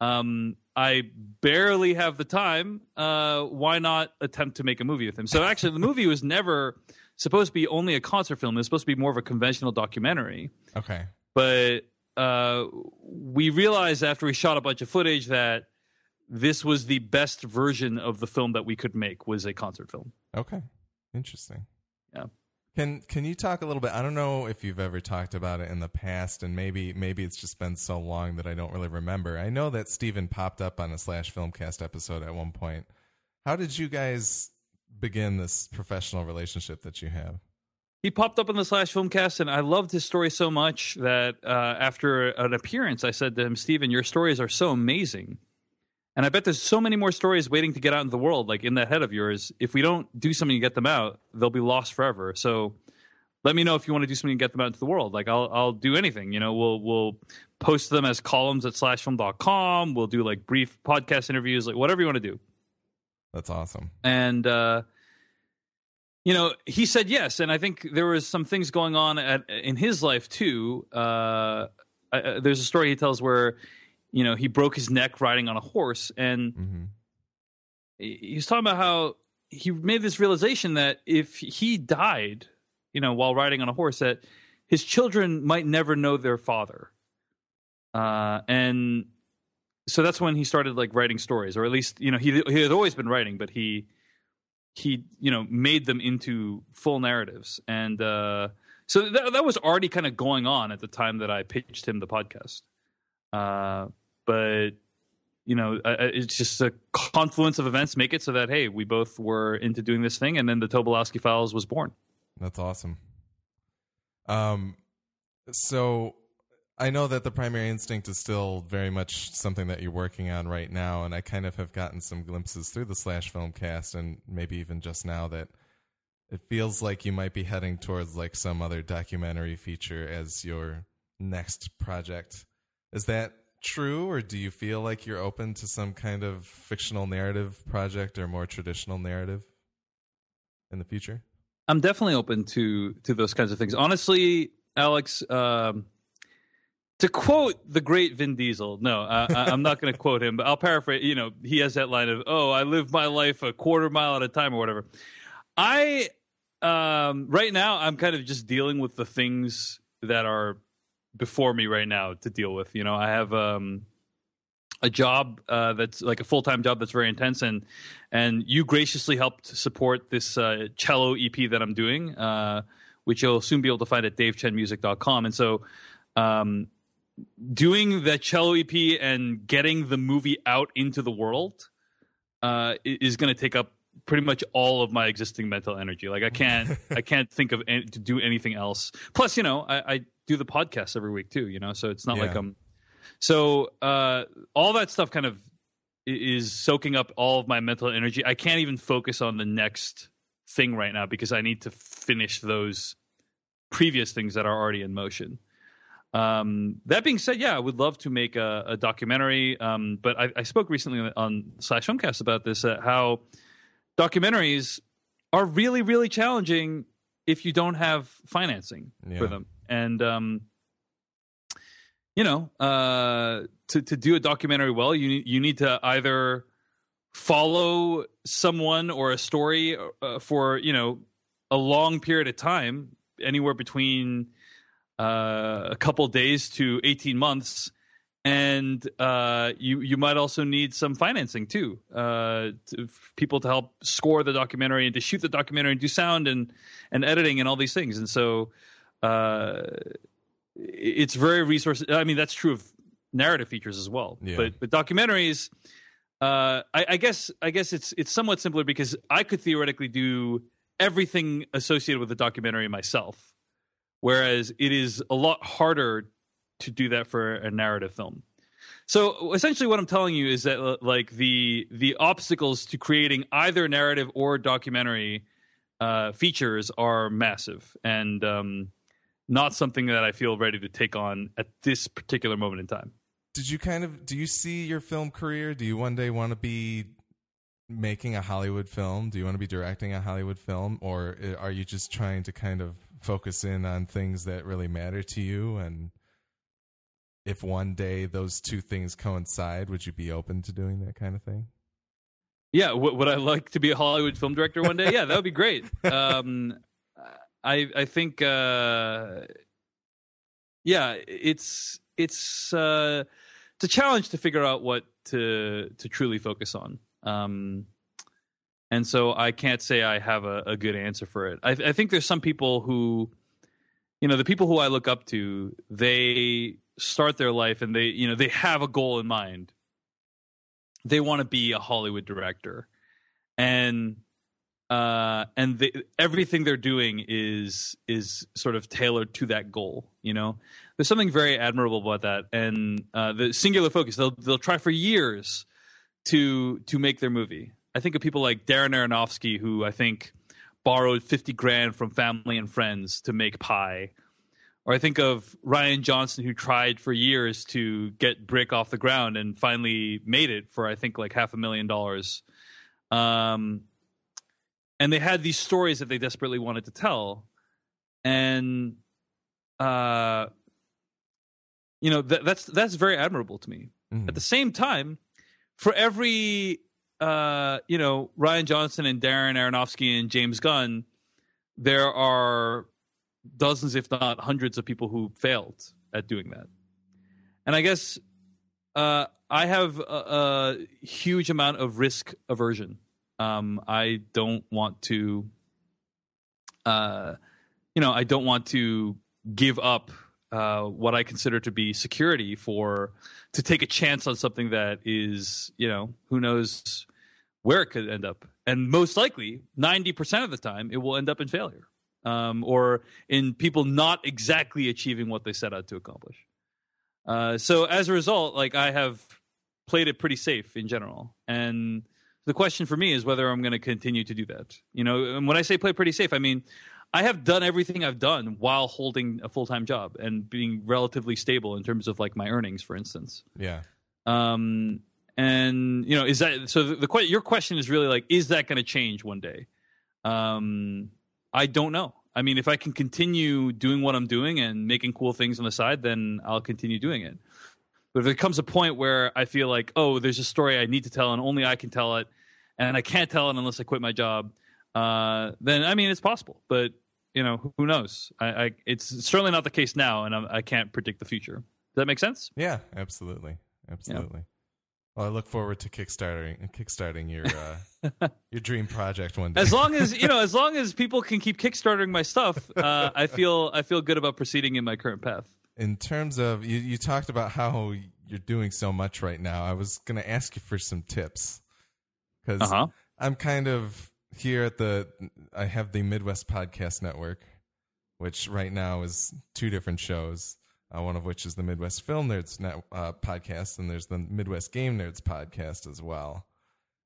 [SPEAKER 4] Um, I barely have the time. Uh, why not attempt to make a movie with him? So actually, the movie was never supposed to be only a concert film. It was supposed to be more of a conventional documentary
[SPEAKER 1] Okay.
[SPEAKER 4] but uh, we realized after we shot a bunch of footage that this was the best version of the film that we could make was a concert film.
[SPEAKER 1] Okay. Interesting.
[SPEAKER 4] Yeah.
[SPEAKER 1] Can can you talk a little bit? I don't know if you've ever talked about it in the past, and maybe maybe it's just been so long that I don't really remember. I know that Steven popped up on a slash filmcast episode at one point. How did you guys begin this professional relationship that you have?
[SPEAKER 4] He popped up on the Slash Filmcast, and I loved his story so much that uh, after an appearance, I said to him, "Steven, your stories are so amazing." And I bet there's so many more stories waiting to get out into the world, like in that head of yours. If we don't do something to get them out, they'll be lost forever. So let me know if you want to do something to get them out into the world. Like I'll I'll do anything. You know, we'll we'll post them as columns at slashfilm.com. We'll do like brief podcast interviews, like whatever you want to do.
[SPEAKER 1] That's awesome.
[SPEAKER 4] And uh you know, he said yes, and I think there was some things going on at, in his life too. Uh, I, there's a story he tells where you know, he broke his neck riding on a horse, and
[SPEAKER 1] hmm
[SPEAKER 4] he was talking about how he made this realization that if he died, you know, while riding on a horse, that his children might never know their father. Uh, and so that's when he started like writing stories, or at least you know he he had always been writing, but he he you know made them into full narratives, and uh, so that that was already kind of going on at the time that I pitched him the podcast. Uh, but you know, it's just a confluence of events make it so that hey, we both were into doing this thing, and then the Tobolowsky Files was born.
[SPEAKER 1] That's awesome. Um, so I know that the primary instinct is still very much something that you're working on right now, and I kind of have gotten some glimpses through the slash film cast, and maybe even just now that it feels like you might be heading towards like some other documentary feature as your next project. Is that true, or do you feel like you're open to some kind of fictional narrative project or more traditional narrative in the future?
[SPEAKER 4] I'm definitely open to to those kinds of things. Honestly, Alex, um, to quote the great Vin Diesel, no, I, I'm not going (laughs) to quote him, but I'll paraphrase. You know, he has that line of, "Oh, I live my life a quarter mile at a time," or whatever. I um, right now, I'm kind of just dealing with the things that are before me right now to deal with. You know, I have um, a job uh, that's like a full time job that's very intense, and and you graciously helped support this uh, cello EP that I'm doing, uh, which you'll soon be able to find at davechenmusic.com. And so, um, doing the cello EP and getting the movie out into the world uh, is going to take up pretty much all of my existing mental energy. Like I can't, I can't think of any, to do anything else. Plus, you know, I, I do the podcast every week too. You know, so it's not like
[SPEAKER 1] Yeah.
[SPEAKER 4] I'm. So uh, all that stuff kind of is soaking up all of my mental energy. I can't even focus on the next thing right now because I need to finish those previous things that are already in motion. Um, that being said, yeah, I would love to make a, a documentary. Um, but I, I spoke recently on, on Slash Filmcast about this, uh, how documentaries are really, really challenging if you don't have financing
[SPEAKER 1] Yeah.
[SPEAKER 4] for them. And, um, you know, uh, to, to do a documentary well, you, you need to either follow someone or a story uh, for, you know, a long period of time, anywhere between uh, a couple days to 18 months. And uh, you you might also need some financing too uh, to, people to help score the documentary and to shoot the documentary and do sound and and editing and all these things. And so uh, it's very resource i mean that's true of narrative features as well
[SPEAKER 1] Yeah.
[SPEAKER 4] but but documentaries uh, I, I guess I guess it's it's somewhat simpler because I could theoretically do everything associated with a documentary myself, whereas it is a lot harder to do that for a narrative film. So essentially, what I'm telling you is that uh, like the the obstacles to creating either narrative or documentary uh, features are massive and um, not something that I feel ready to take on at this particular moment in time.
[SPEAKER 1] Did you kind of do you see your film career? Do you one day want to be making a Hollywood film? Do you want to be directing a Hollywood film or uh, are you just trying to kind of focus in on things that really matter to you and if one day those two things coincide, would you be open to doing that kind of thing?
[SPEAKER 4] Yeah, w- would I like to be a Hollywood film director one day? Yeah, that would be great. (laughs) Um, I I think uh, yeah, it's it's uh, it's a challenge to figure out what to to truly focus on. Um, and so I can't say I have a, a good answer for it. I, I think there's some people who, you know, the people who I look up to, they start their life and they, you know, they have a goal in mind. They want to be a Hollywood director, and uh, and everything they're doing is is sort of tailored to that goal. You know, there's something very admirable about that, and uh, the singular focus. They'll they'll try for years to to make their movie. I think of people like Darren Aronofsky, who I think borrowed fifty grand from family and friends to make Pi, or I think of Rian Johnson, who tried for years to get Brick off the ground and finally made it for I think like half a million dollars. Um, and they had these stories that they desperately wanted to tell. And uh you know that, that's that's very admirable to me.
[SPEAKER 1] Mhm.
[SPEAKER 4] at the same time for every uh you know Rian Johnson and Darren Aronofsky and James Gunn there are dozens if not hundreds of people who failed at doing that. And i guess uh i have a, a huge amount of risk aversion um, I don't want to, uh, you know, I don't want to give up uh, what I consider to be security for to take a chance on something that is, you know, who knows where it could end up, and most likely, ninety percent of the time, it will end up in failure, um, or in people not exactly achieving what they set out to accomplish. Uh, so as a result, like I have played it pretty safe in general, and the question for me is whether I'm going to continue to do that. You know, and when I say play pretty safe, I mean I have done everything I've done while holding a full time job and being relatively stable in terms of like my earnings, for instance.
[SPEAKER 1] Yeah.
[SPEAKER 4] Um, and you know, is that so? The, the your question is really like, is that going to change one day? Um, I don't know. I mean, if I can continue doing what I'm doing and making cool things on the side, then I'll continue doing it. But if there comes a point where I feel like, oh, there's a story I need to tell and only I can tell it, and I can't tell it unless I quit my job, uh, then I mean, it's possible. But you know, who- knows? I, I it's certainly not the case now, and I'm, I can't predict the future. Does that make sense?
[SPEAKER 1] Yeah, absolutely. Absolutely. Well, I look forward to kickstarting kickstarting your uh, (laughs) your dream project one day.
[SPEAKER 4] As long as you know, (laughs) as long as people can keep kickstarting my stuff, uh, I (laughs) feel I feel good about proceeding in my current path.
[SPEAKER 1] in terms of you, you talked about how you're doing so much right now. I was going to ask you for some tips because
[SPEAKER 4] Uh huh.
[SPEAKER 1] I'm kind of here at the. I have the Midwest Podcast Network, which right now is two different shows. Uh, one of which is the Midwest Film Nerds net, uh, podcast, and there's the Midwest Game Nerds podcast as well.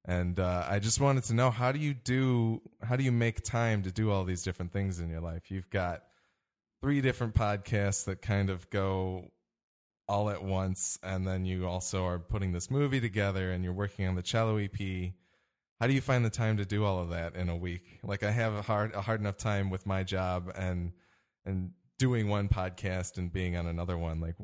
[SPEAKER 1] And uh, I just wanted to know how do you do how do you make time to do all these different things in your life? You've got three different podcasts that kind of go all at once, and then you also are putting this movie together, and you're working on the cello EP. How do you find the time to do all of that in a week? Like I have a hard a hard enough time with my job and and doing one podcast and being on another one. Like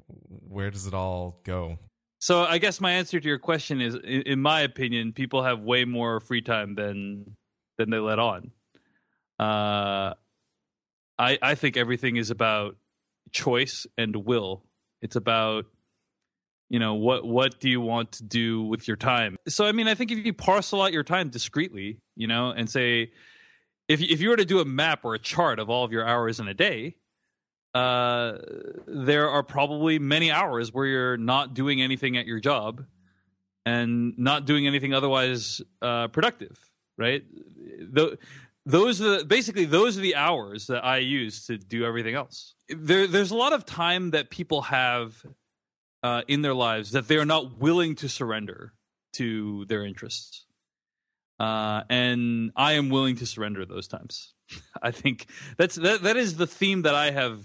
[SPEAKER 1] where does it all go?
[SPEAKER 4] So I guess my answer to your question is, in, my opinion, people have way more free time than than they let on. Uh, I I think everything is about choice and will. It's about you know what what do you want to do with your time. So I mean, I think if you parcel out your time discreetly, you know, and say if if you were to do a map or a chart of all of your hours in a day, uh, there are probably many hours where you're not doing anything at your job and not doing anything otherwise uh, productive, right? Tho- those are the, basically those are the hours that I use to do everything else. There, there's a lot of time that people have uh, in their lives that they're not willing to surrender to their interests, uh, and I am willing to surrender those times. (laughs) I think that's that. That is the theme that I have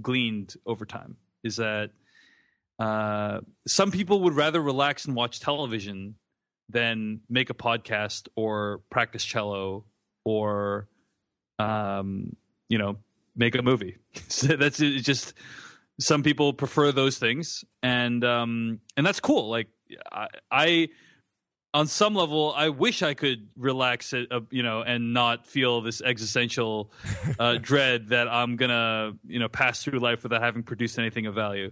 [SPEAKER 4] gleaned over time. Is that uh, some people would rather relax and watch television than make a podcast or practice cello or um, you know make a movie. (laughs) so that's just some people prefer those things, and um, and that's cool. Like I, I on some level, I wish I could relax it, uh, you know, and not feel this existential uh, (laughs) dread that I'm gonna, you know, pass through life without having produced anything of value.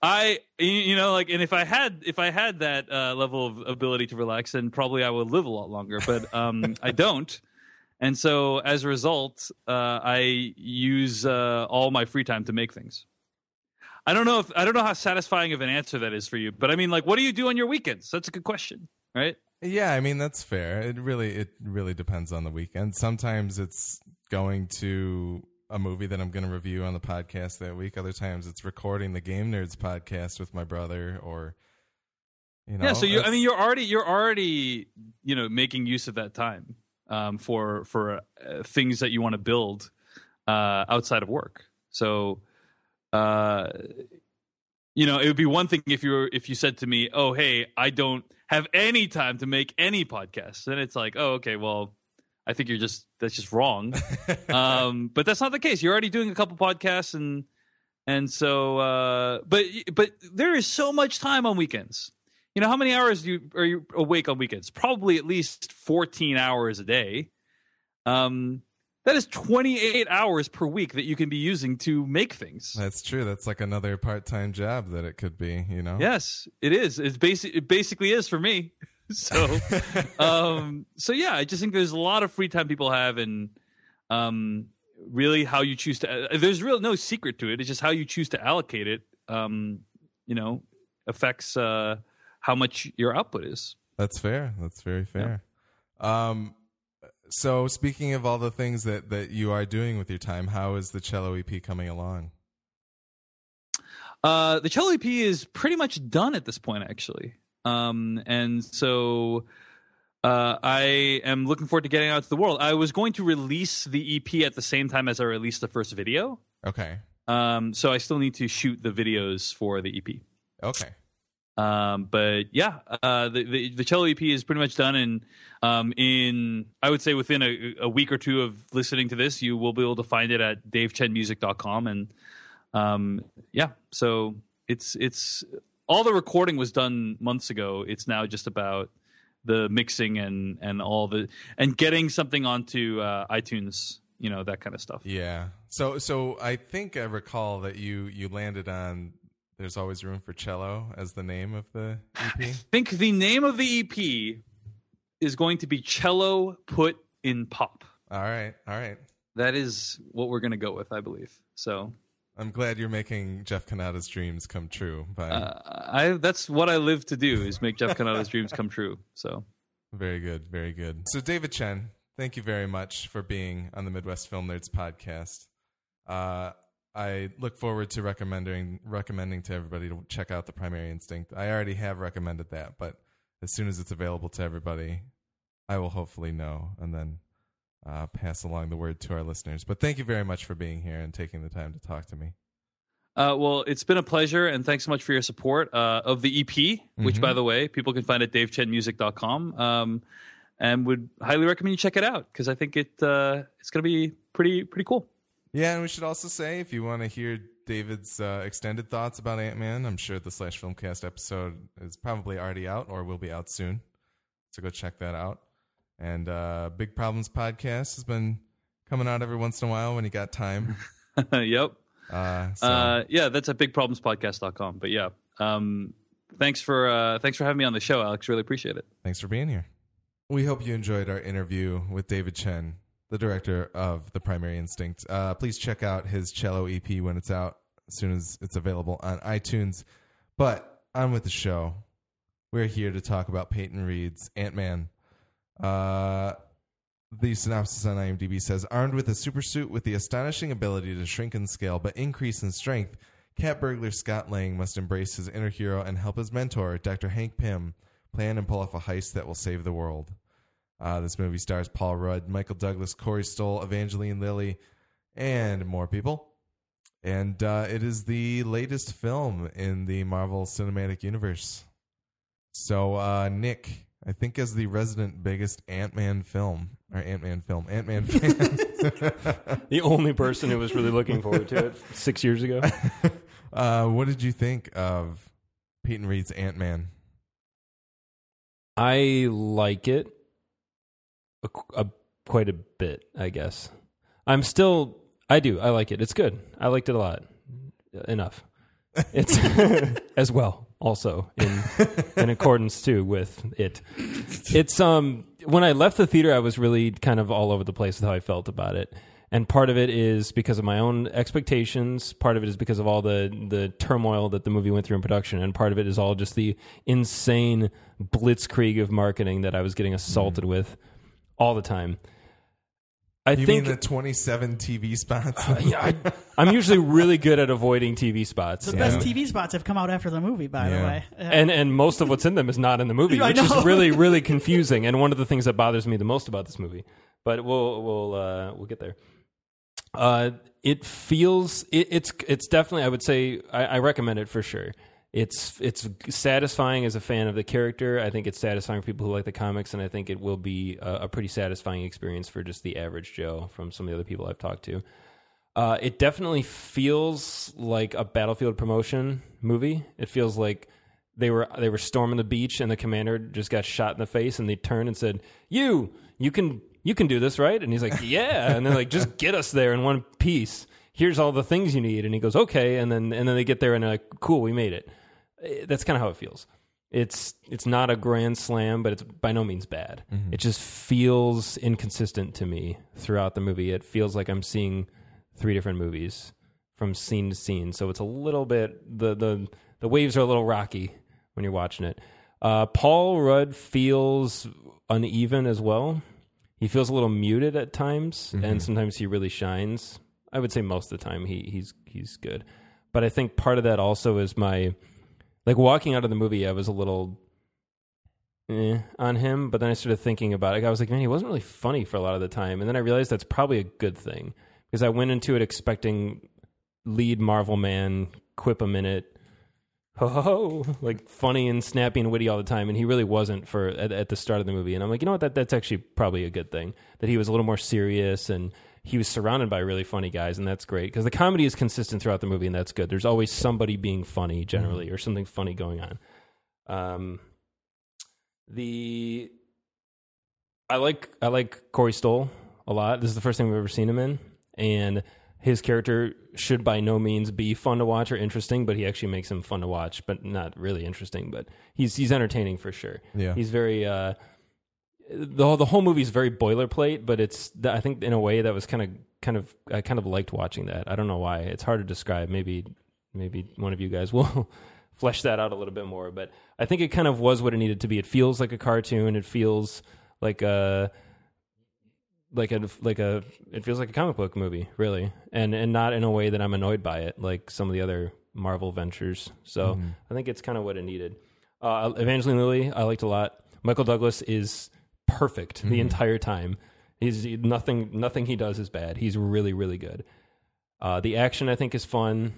[SPEAKER 4] I you know like and if I had if I had that uh, level of ability to relax, then probably I would live a lot longer. But um, (laughs) I don't, and so as a result, uh, I use uh, all my free time to make things. I don't know if I don't know how satisfying of an answer that is for you, but I mean, like, what do you do on your weekends? That's a good question, right?
[SPEAKER 1] Yeah, I mean that's fair. It really it really depends on the weekend. Sometimes it's going to a movie that I'm going to review on the podcast that week. Other times it's recording the Game Nerds podcast with my brother or you know.
[SPEAKER 4] yeah, so you I mean, you're already you're already you know making use of that time um, for for uh, things that you want to build uh, outside of work. So. Uh, you know, it would be one thing if you were if you said to me, "Oh, hey, I don't have any time to make any podcasts," then it's like, "Oh, okay, well, I think you're just that's just wrong." um, (laughs) but that's not the case. You're already doing a couple podcasts, and and so, uh, but but there is so much time on weekends. You know, how many hours do you are you awake on weekends? Probably at least 14 hours a day. Um, that is 28 hours per week that you can be using to make things.
[SPEAKER 1] That's true. That's like another part-time job that it could be, you know.
[SPEAKER 4] Yes, it is. It's basic. It basically is for me. (laughs) So, (laughs) um, so yeah, I just think there's a lot of free time people have, and um, really how you choose to. Uh, there's real no secret to it. It's just how you choose to allocate it. Um, you know, affects uh, how much your output is.
[SPEAKER 1] That's fair. That's very fair. Um, so speaking of all the things that that you are doing with your time, how is the cello EP coming along?
[SPEAKER 4] Uh, the cello EP is pretty much done at this point, actually. Um, and so uh, I am looking forward to getting out to the world. I was going to release the EP at the same time as I released the first video.
[SPEAKER 1] Okay.
[SPEAKER 4] Um, so I still need to shoot the videos for the EP.
[SPEAKER 1] Okay.
[SPEAKER 4] Um, but yeah, uh, the, the the cello EP is pretty much done, and um, in I would say within a, a week or two of listening to this, you will be able to find it at davechenmusic.com, and um, yeah, so it's it's all the recording was done months ago. It's now just about the mixing and and all the and getting something onto uh, iTunes, you know that kind of stuff.
[SPEAKER 1] Yeah. So so I think I recall that you you landed on there's always room for cello as the name of the EP.
[SPEAKER 4] I think the name of the EP is going to be Cello Put in Pop.
[SPEAKER 1] all right. All right.
[SPEAKER 4] That is what we're going to go with, I believe. So
[SPEAKER 1] I'm glad you're making Jeff Cannata's dreams come true by
[SPEAKER 4] uh, I that's what I live to do is make Jeff Cannata's dreams come true. So
[SPEAKER 1] Very good, very good. So, David Chen, thank you very much for being on the Midwest Film Nerds podcast. Uh, I look forward to recommending recommending to everybody to check out the Primary Instinct. I already have recommended that, but as soon as it's available to everybody, I will hopefully know and then uh, pass along the word to our listeners. But thank you very much for being here and taking the time to talk to me.
[SPEAKER 4] Uh, well, it's been a pleasure, and thanks so much for your support uh, of the EP, which,
[SPEAKER 1] Mhm.
[SPEAKER 4] by the way, people can find at davechenmusic.com. Um, and would highly recommend you check it out because I think it uh, it's going to be pretty pretty cool.
[SPEAKER 1] Yeah, and we should also say if you want to hear David's uh, extended thoughts about Ant Man, I'm sure the Slash Filmcast episode is probably already out or will be out soon. So go check that out. And uh, Big Problems podcast has been coming out every once in a while when you got time. (laughs)
[SPEAKER 4] yep.
[SPEAKER 1] Uh, so,
[SPEAKER 4] Uh, yeah, that's at bigproblemspodcast.com. But yeah, um, thanks for uh, thanks for having me on the show, Alex. Really appreciate it.
[SPEAKER 1] thanks for being here. We hope you enjoyed our interview with David Chen, the director of The Primary Instinct. Uh, please check out his cello EP when it's out, as soon as it's available on iTunes. But on with the show. We're here to talk about Peyton Reed's Ant Man. Uh, the synopsis on IMDb says Armed with a supersuit with the astonishing ability to shrink in scale but increase in strength, cat burglar Scott Lang must embrace his inner hero and help his mentor, Dr. Hank Pym, plan and pull off a heist that will save the world. Uh, this movie stars Paul Rudd, Michael Douglas, Corey Stoll, Evangeline Lilly, and more people. And uh, it is the latest film in the Marvel Cinematic Universe. So, uh, Nick, I think as the resident biggest Ant Man film, or Ant Man film, Ant Man (laughs) fan, (laughs)
[SPEAKER 2] The only person who was really looking forward to it (laughs) six years ago.
[SPEAKER 1] uh, what did you think of Peyton Reed's Ant Man?
[SPEAKER 2] I like it a, a, quite a bit, I guess. I'm still, I do, I like it. It's good. I liked it a lot. Enough. It's (laughs) as well, also in in accordance too with it. It's um when I left the theater, I was really kind of all over the place with how I felt about it. And part of it is because of my own expectations. Part of it is because of all the the turmoil that the movie went through in production, and part of it is all just the insane blitzkrieg of marketing that I was getting assaulted with all the time. I
[SPEAKER 1] You
[SPEAKER 2] think
[SPEAKER 1] mean the 27 TV spots?
[SPEAKER 2] yeah, I, I'm usually really good at avoiding TV spots.
[SPEAKER 3] The
[SPEAKER 2] and-
[SPEAKER 3] best TV spots have come out after the movie, by the way. Uh,
[SPEAKER 2] and and most of what's in them is not in the movie, (laughs) which is really (laughs) really confusing. And one of the things that bothers me the most about this movie, but we'll we'll uh, we'll get there. Uh, it feels it, it's it's definitely I would say I, I recommend it for sure. It's it's satisfying as a fan of the character. I think it's satisfying for people who like the comics, and I think it will be a, a pretty satisfying experience for just the average Joe from some of the other people I've talked to. Uh, it definitely feels like a battlefield promotion movie. It feels like they were they were storming the beach and the commander just got shot in the face and they turned and said, "You, you can you can do this, right?" And he's like, (laughs) "Yeah," and they're like, "Just get us there in one piece. Here's all the things you need." And he goes, "Okay," and then and then they get there and they're like, "Cool, we made it." Eh, That's kind of how it feels. It's it's not a grand slam, but it's by no means bad. It just feels inconsistent to me throughout the movie. It feels like I'm seeing three different movies from scene to scene. So it's a little bit the the the waves are a little rocky when you're watching it. Uh, Paul Rudd feels uneven as well. He feels a little muted at times, and sometimes he really shines. I would say most of the time he he's he's good, but I think part of that also is my like walking out of the movie. I was a little eh, on him, but then I started thinking about it. I was like, man, he wasn't really funny for a lot of the time, and then I realized that's probably a good thing because I went into it expecting lead Marvel man quip a minute, (laughs) ho ho like funny and snappy and witty all the time, and he really wasn't for at, at the start of the movie. And I'm like, you know what, that that's actually probably a good thing that he was a little more serious and he was surrounded by really funny guys, and that's great because the comedy is consistent throughout the movie, and that's good. There's always somebody being funny generally or something funny going on. Um, the I like I like Corey Stoll a lot. This is the first thing we've ever seen him in, and his character should by no means be fun to watch or interesting, but he actually makes him fun to watch, but not really interesting. But he's he's entertaining for sure.
[SPEAKER 1] Yeah.
[SPEAKER 2] he's very. Uh, the whole, the whole movie is very boilerplate, but it's I think in a way that was kind of kind of I kind of liked watching that. I don't know why. It's hard to describe. Maybe maybe one of you guys (laughs) will flesh that out a little bit more. But I think it kind of was what it needed to be. It feels like a cartoon. It feels like a like a like a it feels like a comic book movie, really, and and not in a way that I'm annoyed by it, like some of the other Marvel ventures. So I think it's kind of what it needed. Uh, Evangeline Lilly, I liked a lot. Michael Douglas is perfect the entire time. He's he- nothing nothing he does is bad. He's really really good. Uh, the action I think is fun.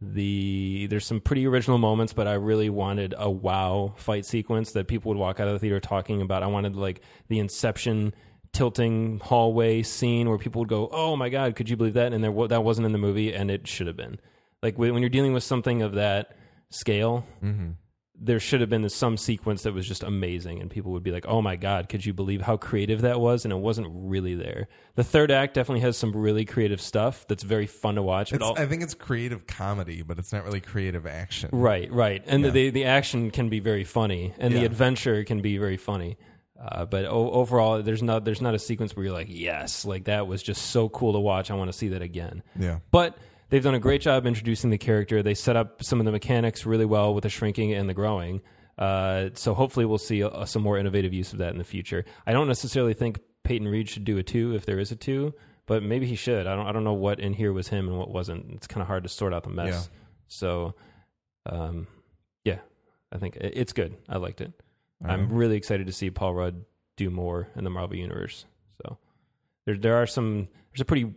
[SPEAKER 2] The there's some pretty original moments, but I really wanted a wow fight sequence that people would walk out of the theater talking about. I wanted like the Inception tilting hallway scene where people would go, "Oh my god, could you believe that?" And there wa- that wasn't in the movie, and it should have been. Like when when you're dealing with something of that scale, there should have been some sequence that was just amazing, and people would be like, "Oh my god, could you believe how creative that was?" And it wasn't really there. The third act definitely has some really creative stuff that's very fun to watch. But all,
[SPEAKER 1] I think it's creative comedy, but it's not really creative action.
[SPEAKER 2] Right, right, and
[SPEAKER 1] Yeah.
[SPEAKER 2] the the action can be very funny, and the adventure can be very funny. Uh, but o- overall, there's not there's not a sequence where you're like, yes, like that was just so cool to watch. I want to see that again.
[SPEAKER 1] Yeah.
[SPEAKER 2] But they've done a great job introducing the character. They set up some of the mechanics really well with the shrinking and the growing. Uh, so hopefully we'll see uh some more innovative use of that in the future. I don't necessarily think Peyton Reed should do a two if there is a two, but maybe he should. I don't I don't know what in here was him and what wasn't. It's kind of hard to sort out the mess.
[SPEAKER 1] Yeah.
[SPEAKER 2] So, um, yeah, I think it- it's good. I liked it.
[SPEAKER 1] All
[SPEAKER 2] I'm really excited to see Paul Rudd do more in the Marvel universe. So there there are some there's a pretty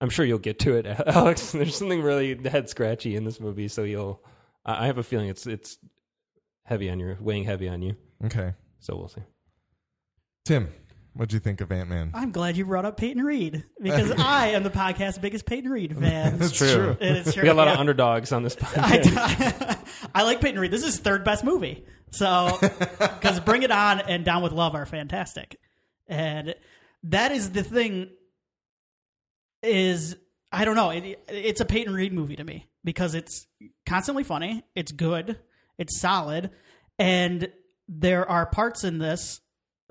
[SPEAKER 2] I'm sure you'll get to it, (laughs) Alex. There's something really head scratchy in this movie, so you'll I I have a feeling it's it's heavy on your weighing heavy on you.
[SPEAKER 1] Okay.
[SPEAKER 2] So we'll see.
[SPEAKER 1] Tim, what'd you think of Ant Man?
[SPEAKER 3] I'm glad you brought up Peyton Reed because (laughs) I am the podcast's biggest Peyton Reed fan.
[SPEAKER 1] That's true.
[SPEAKER 3] And it's true.
[SPEAKER 2] We got a lot of underdogs on this (laughs) podcast.
[SPEAKER 3] I, I like Peyton Reed. This is his third best movie. So, because Bring It On and Down with Love are fantastic, and that is the thing. Is I don't know. It, it's a Peyton Reed movie to me. because it's constantly funny, it's good, it's solid, and there are parts in this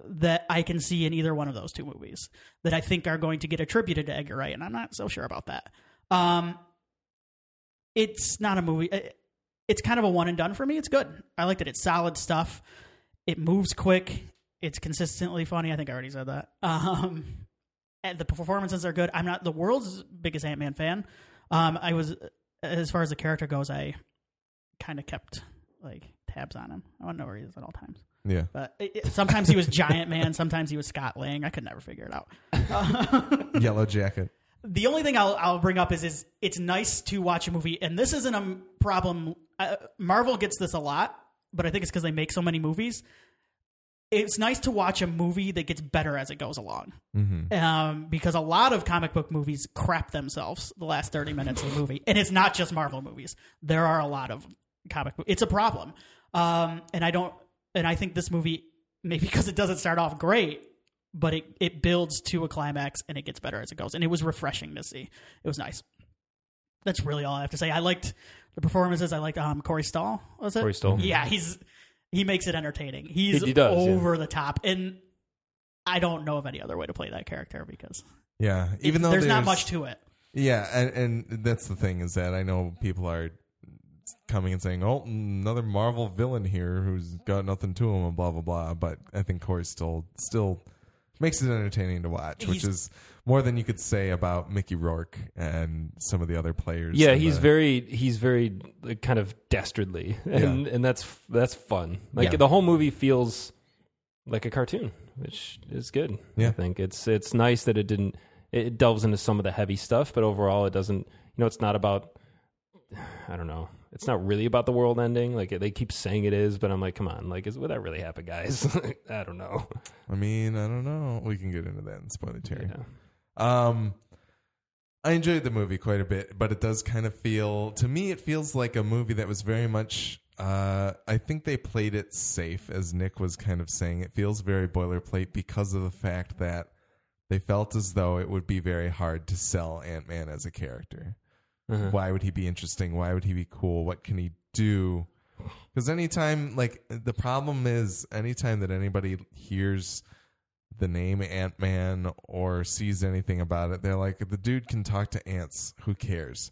[SPEAKER 3] that I can see in either one of those two movies that I think are going to get attributed to Edgar Wright, and I'm not so sure about that. Um, it's not a movie. It's kind of a one and done for me. It's good. I liked it. It's solid stuff. It moves quick. It's consistently funny. I think I already said that. (laughs) Um, the performances are good. I'm not the world's biggest Ant Man fan. Um, I was, as far as the character goes, I kind of kept like tabs on him. I want to know where he is at all times.
[SPEAKER 1] Yeah.
[SPEAKER 3] But it, it- sometimes he was Giant Man, sometimes he was Scott Lang. I could never figure it out. (laughs)
[SPEAKER 1] Yellow Jacket.
[SPEAKER 3] the only thing I'll, I'll bring up is is it's nice to watch a movie, and this isn't a problem. Uh, Marvel gets this a lot, but I think it's because they make so many movies. It's nice to watch a movie that gets better as it goes along,
[SPEAKER 1] Mm-hmm.
[SPEAKER 3] um, because a lot of comic book movies crap themselves the last thirty minutes of the movie, and it's not just Marvel movies. There are a lot of comic. book It's a problem, um, and I don't. And I think this movie, maybe (laughs) because it doesn't start off great, but it, it builds to a climax and it gets better as it goes. And it was refreshing to see. It was nice. That's really all I have to say. I liked the performances. I liked um, Corey Stahl. Was it?
[SPEAKER 2] Corey Stoll.
[SPEAKER 3] Yeah, he's he makes it entertaining. He's
[SPEAKER 2] He- he does, yeah.
[SPEAKER 3] over the top, and I don't know of any other way to play that character because
[SPEAKER 1] Yeah. Even though
[SPEAKER 3] there's, not much to it.
[SPEAKER 1] Yeah, and, and that's the thing is that I know people are coming and saying, "Oh, another Marvel villain here who's got nothing to him," and blah blah blah. But I think Corey Stoll still makes it entertaining to watch, which is more than you could say about Mickey Rourke and some of the other players.
[SPEAKER 2] Yeah, he's
[SPEAKER 1] the-
[SPEAKER 2] very he's very like, kind of dastardly, (laughs) and and that's that's fun. Like
[SPEAKER 1] Yeah.
[SPEAKER 2] the whole movie feels like a cartoon, which is good.
[SPEAKER 1] Yeah.
[SPEAKER 2] I think it's it's nice that it didn't it delves into some of the heavy stuff, but overall it doesn't. You know, it's not about. I don't know. It's not really about the world ending. Like they keep saying it is, but I'm like, come on, like, is would that really happen, guys? (laughs) I don't know.
[SPEAKER 1] I mean, I don't know. We can get into that in spoiler Terry.
[SPEAKER 2] Yeah.
[SPEAKER 1] Um, I enjoyed the movie quite a bit, but it does kind of feel to me. It feels like a movie that was very much. Uh, I think they played it safe, as Nick was kind of saying. It feels very boilerplate because of the fact that they felt as though it would be very hard to sell Ant Man as a character.
[SPEAKER 2] Uh-huh.
[SPEAKER 1] Why would he be interesting? Why would he be cool? What can he do? Because anytime, like, the problem is anytime that anybody hears the name Ant Man or sees anything about it, they're like, the dude can talk to ants. Who cares?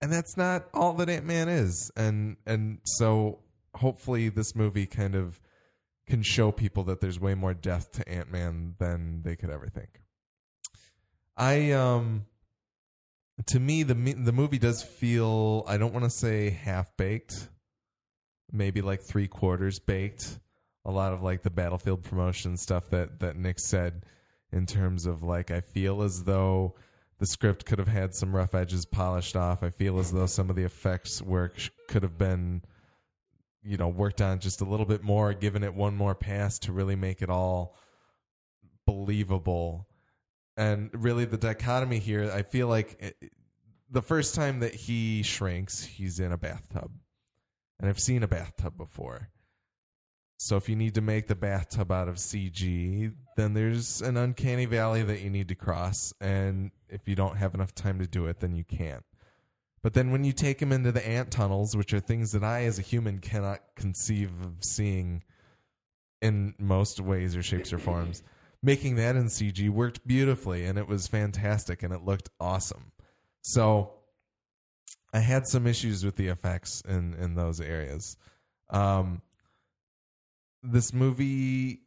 [SPEAKER 1] And that's not all that Ant Man is. And and so hopefully this movie kind of can show people that there's way more depth to Ant Man than they could ever think. I um to me the the movie does feel I don't want to say half baked, maybe like three quarters baked. A lot of like the battlefield promotion stuff that that Nick said in terms of like I feel as though the script could have had some rough edges polished off. I feel as though some of the effects work could have been you know worked on just a little bit more, given it one more pass to really make it all believable. And really, the dichotomy here, I feel like it, the first time that he shrinks, he's in a bathtub. And I've seen a bathtub before. So if you need to make the bathtub out of CG, then there's an uncanny valley that you need to cross. And if you don't have enough time to do it, then you can't. But then when you take him into the ant tunnels, which are things that I as a human cannot conceive of seeing in most ways or shapes or forms, making that in CG worked beautifully and it was fantastic and it looked awesome. So I had some issues with the effects in in those areas. Um, this movie,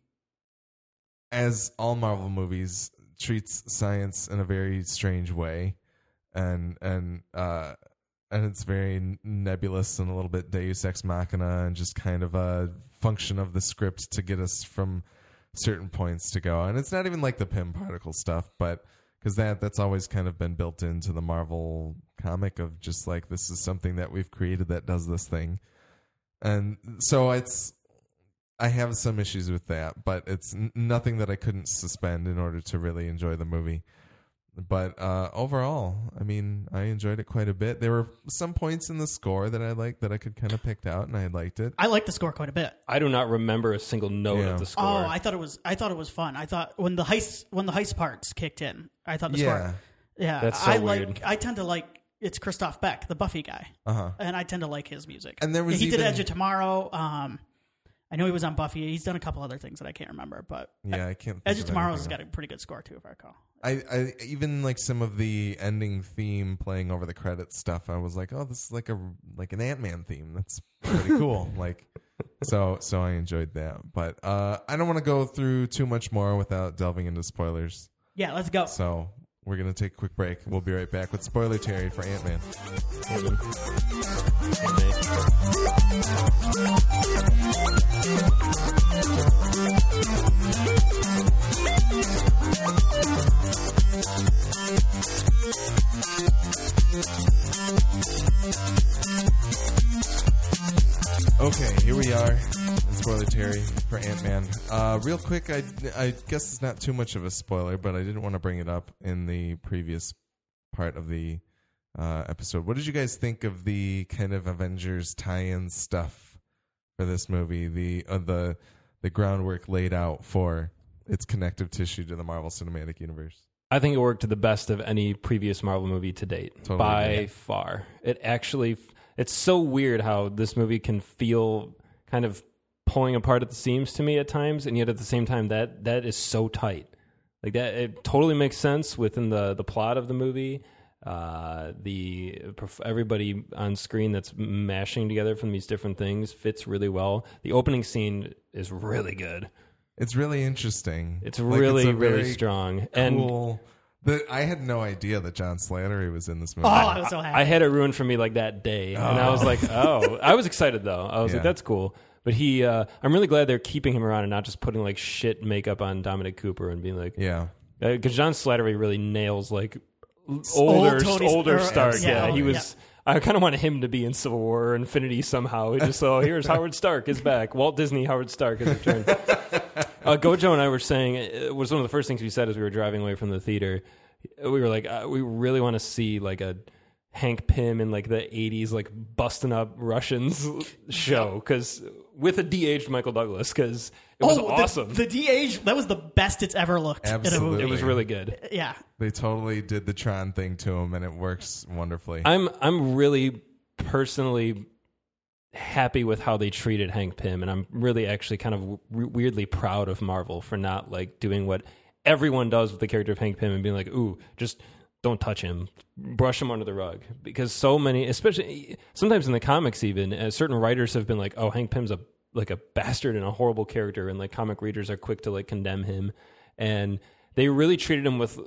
[SPEAKER 1] as all Marvel movies, treats science in a very strange way, and and uh, and it's very nebulous and a little bit Deus ex machina, and just kind of a function of the script to get us from certain points to go. And it's not even like the Pym particle stuff, but because that that's always kind of been built into the Marvel comic of just like this is something that we've created that does this thing, and so it's I have some issues with that, but it's n- nothing that I couldn't suspend in order to really enjoy the movie. But uh, overall, I mean, I enjoyed it quite a bit. There were some points in the score that I liked that I could kind of picked out, and I liked it.
[SPEAKER 3] I like the score quite a bit.
[SPEAKER 2] I do not remember a single note
[SPEAKER 1] Yeah.
[SPEAKER 2] of the score.
[SPEAKER 3] Oh, I thought it was. I thought it was fun. I thought when the heist when the heist parts kicked in, I thought the
[SPEAKER 1] Yeah.
[SPEAKER 3] score. Yeah,
[SPEAKER 2] That's so
[SPEAKER 3] I
[SPEAKER 2] weird.
[SPEAKER 3] like. I tend to like it's Christophe Beck, the Buffy guy,
[SPEAKER 1] Uh huh.
[SPEAKER 3] and I tend to like his music.
[SPEAKER 1] And there was
[SPEAKER 3] he did
[SPEAKER 1] even-
[SPEAKER 3] Edge of Tomorrow. Um, I know he was on Buffy. He's done a couple other things that I can't remember, but
[SPEAKER 1] Yeah, I can't. think
[SPEAKER 3] Edge of
[SPEAKER 1] of
[SPEAKER 3] Tomorrow
[SPEAKER 1] anything
[SPEAKER 3] has got a pretty good score too, if I recall.
[SPEAKER 1] I, I even like some of the ending theme playing over the credits stuff. I was like, oh, this is like a like an Ant Man theme. That's pretty (laughs) cool. like, so so I enjoyed that. But uh, I don't want to go through too much more without delving into spoilers.
[SPEAKER 3] Yeah, let's go.
[SPEAKER 1] So we're gonna take a quick break. We'll be right back with spoiler Terry for Ant Man. Okay, here we are. in Spoiler Terry for Ant Man. Uh, real quick, I, I guess it's not too much of a spoiler, but I didn't want to bring it up in the previous part of the uh, episode. What did you guys think of the kind of Avengers tie-in stuff for this movie? The uh, the the groundwork laid out for its connective tissue to the Marvel Cinematic Universe.
[SPEAKER 2] I think it worked to the best of any previous Marvel movie to date,
[SPEAKER 1] Totally
[SPEAKER 2] by far. It actually, it's so weird how this movie can feel kind of pulling apart at the seams to me at times, and yet at the same time, that that is so tight. Like that, it totally makes sense within the the plot of the movie. Uh, the everybody on screen that's mashing together from these different things fits really well. The opening scene is really good.
[SPEAKER 1] It's really interesting.
[SPEAKER 2] It's
[SPEAKER 1] Like,
[SPEAKER 2] really
[SPEAKER 1] a
[SPEAKER 2] really
[SPEAKER 1] very
[SPEAKER 2] strong and
[SPEAKER 1] The, I had no idea that John Slattery was in this movie.
[SPEAKER 3] Oh, I was so happy.
[SPEAKER 2] I had it ruined for me like that day, and I was like, "Oh!" I was excited though. I was
[SPEAKER 1] Yeah.
[SPEAKER 2] like, "That's cool." But he, uh, I'm really glad they're keeping him around and not just putting like shit makeup on Dominic Cooper and being like,
[SPEAKER 1] yeah.
[SPEAKER 2] because John Slattery really nails like l- older,
[SPEAKER 3] Tony-
[SPEAKER 2] older Stark.
[SPEAKER 3] yeah,
[SPEAKER 2] Yeah, he
[SPEAKER 3] yeah.
[SPEAKER 2] was. I kind of wanted him to be in Civil War or Infinity somehow. It just so here's (laughs) Howard Stark is back. Walt Disney Howard Stark has returned. uh, Gojo and I were saying it was one of the first things we said as we were driving away from the theater. We were like, uh, we really want to see like a Hank Pym in like the '80s, like busting up Russians (laughs) show because with a de-aged Michael Douglas because it was
[SPEAKER 3] oh,
[SPEAKER 2] awesome.
[SPEAKER 3] The, the DH, that was the best it's ever looked in a
[SPEAKER 1] Absolutely.
[SPEAKER 3] movie.
[SPEAKER 2] it was really good.
[SPEAKER 3] Yeah.
[SPEAKER 1] They totally did the Tron thing to him, and it works wonderfully.
[SPEAKER 2] I'm I'm really personally happy with how they treated Hank Pym, and I'm really actually kind of w- weirdly proud of Marvel for not like doing what everyone does with the character of Hank Pym and being like, "Ooh, just don't touch him, brush him under the rug." Because so many, especially sometimes in the comics, even uh, certain writers have been like, "Oh, Hank Pym's a like a bastard and a horrible character," and like comic readers are quick to like condemn him, and they really treated him with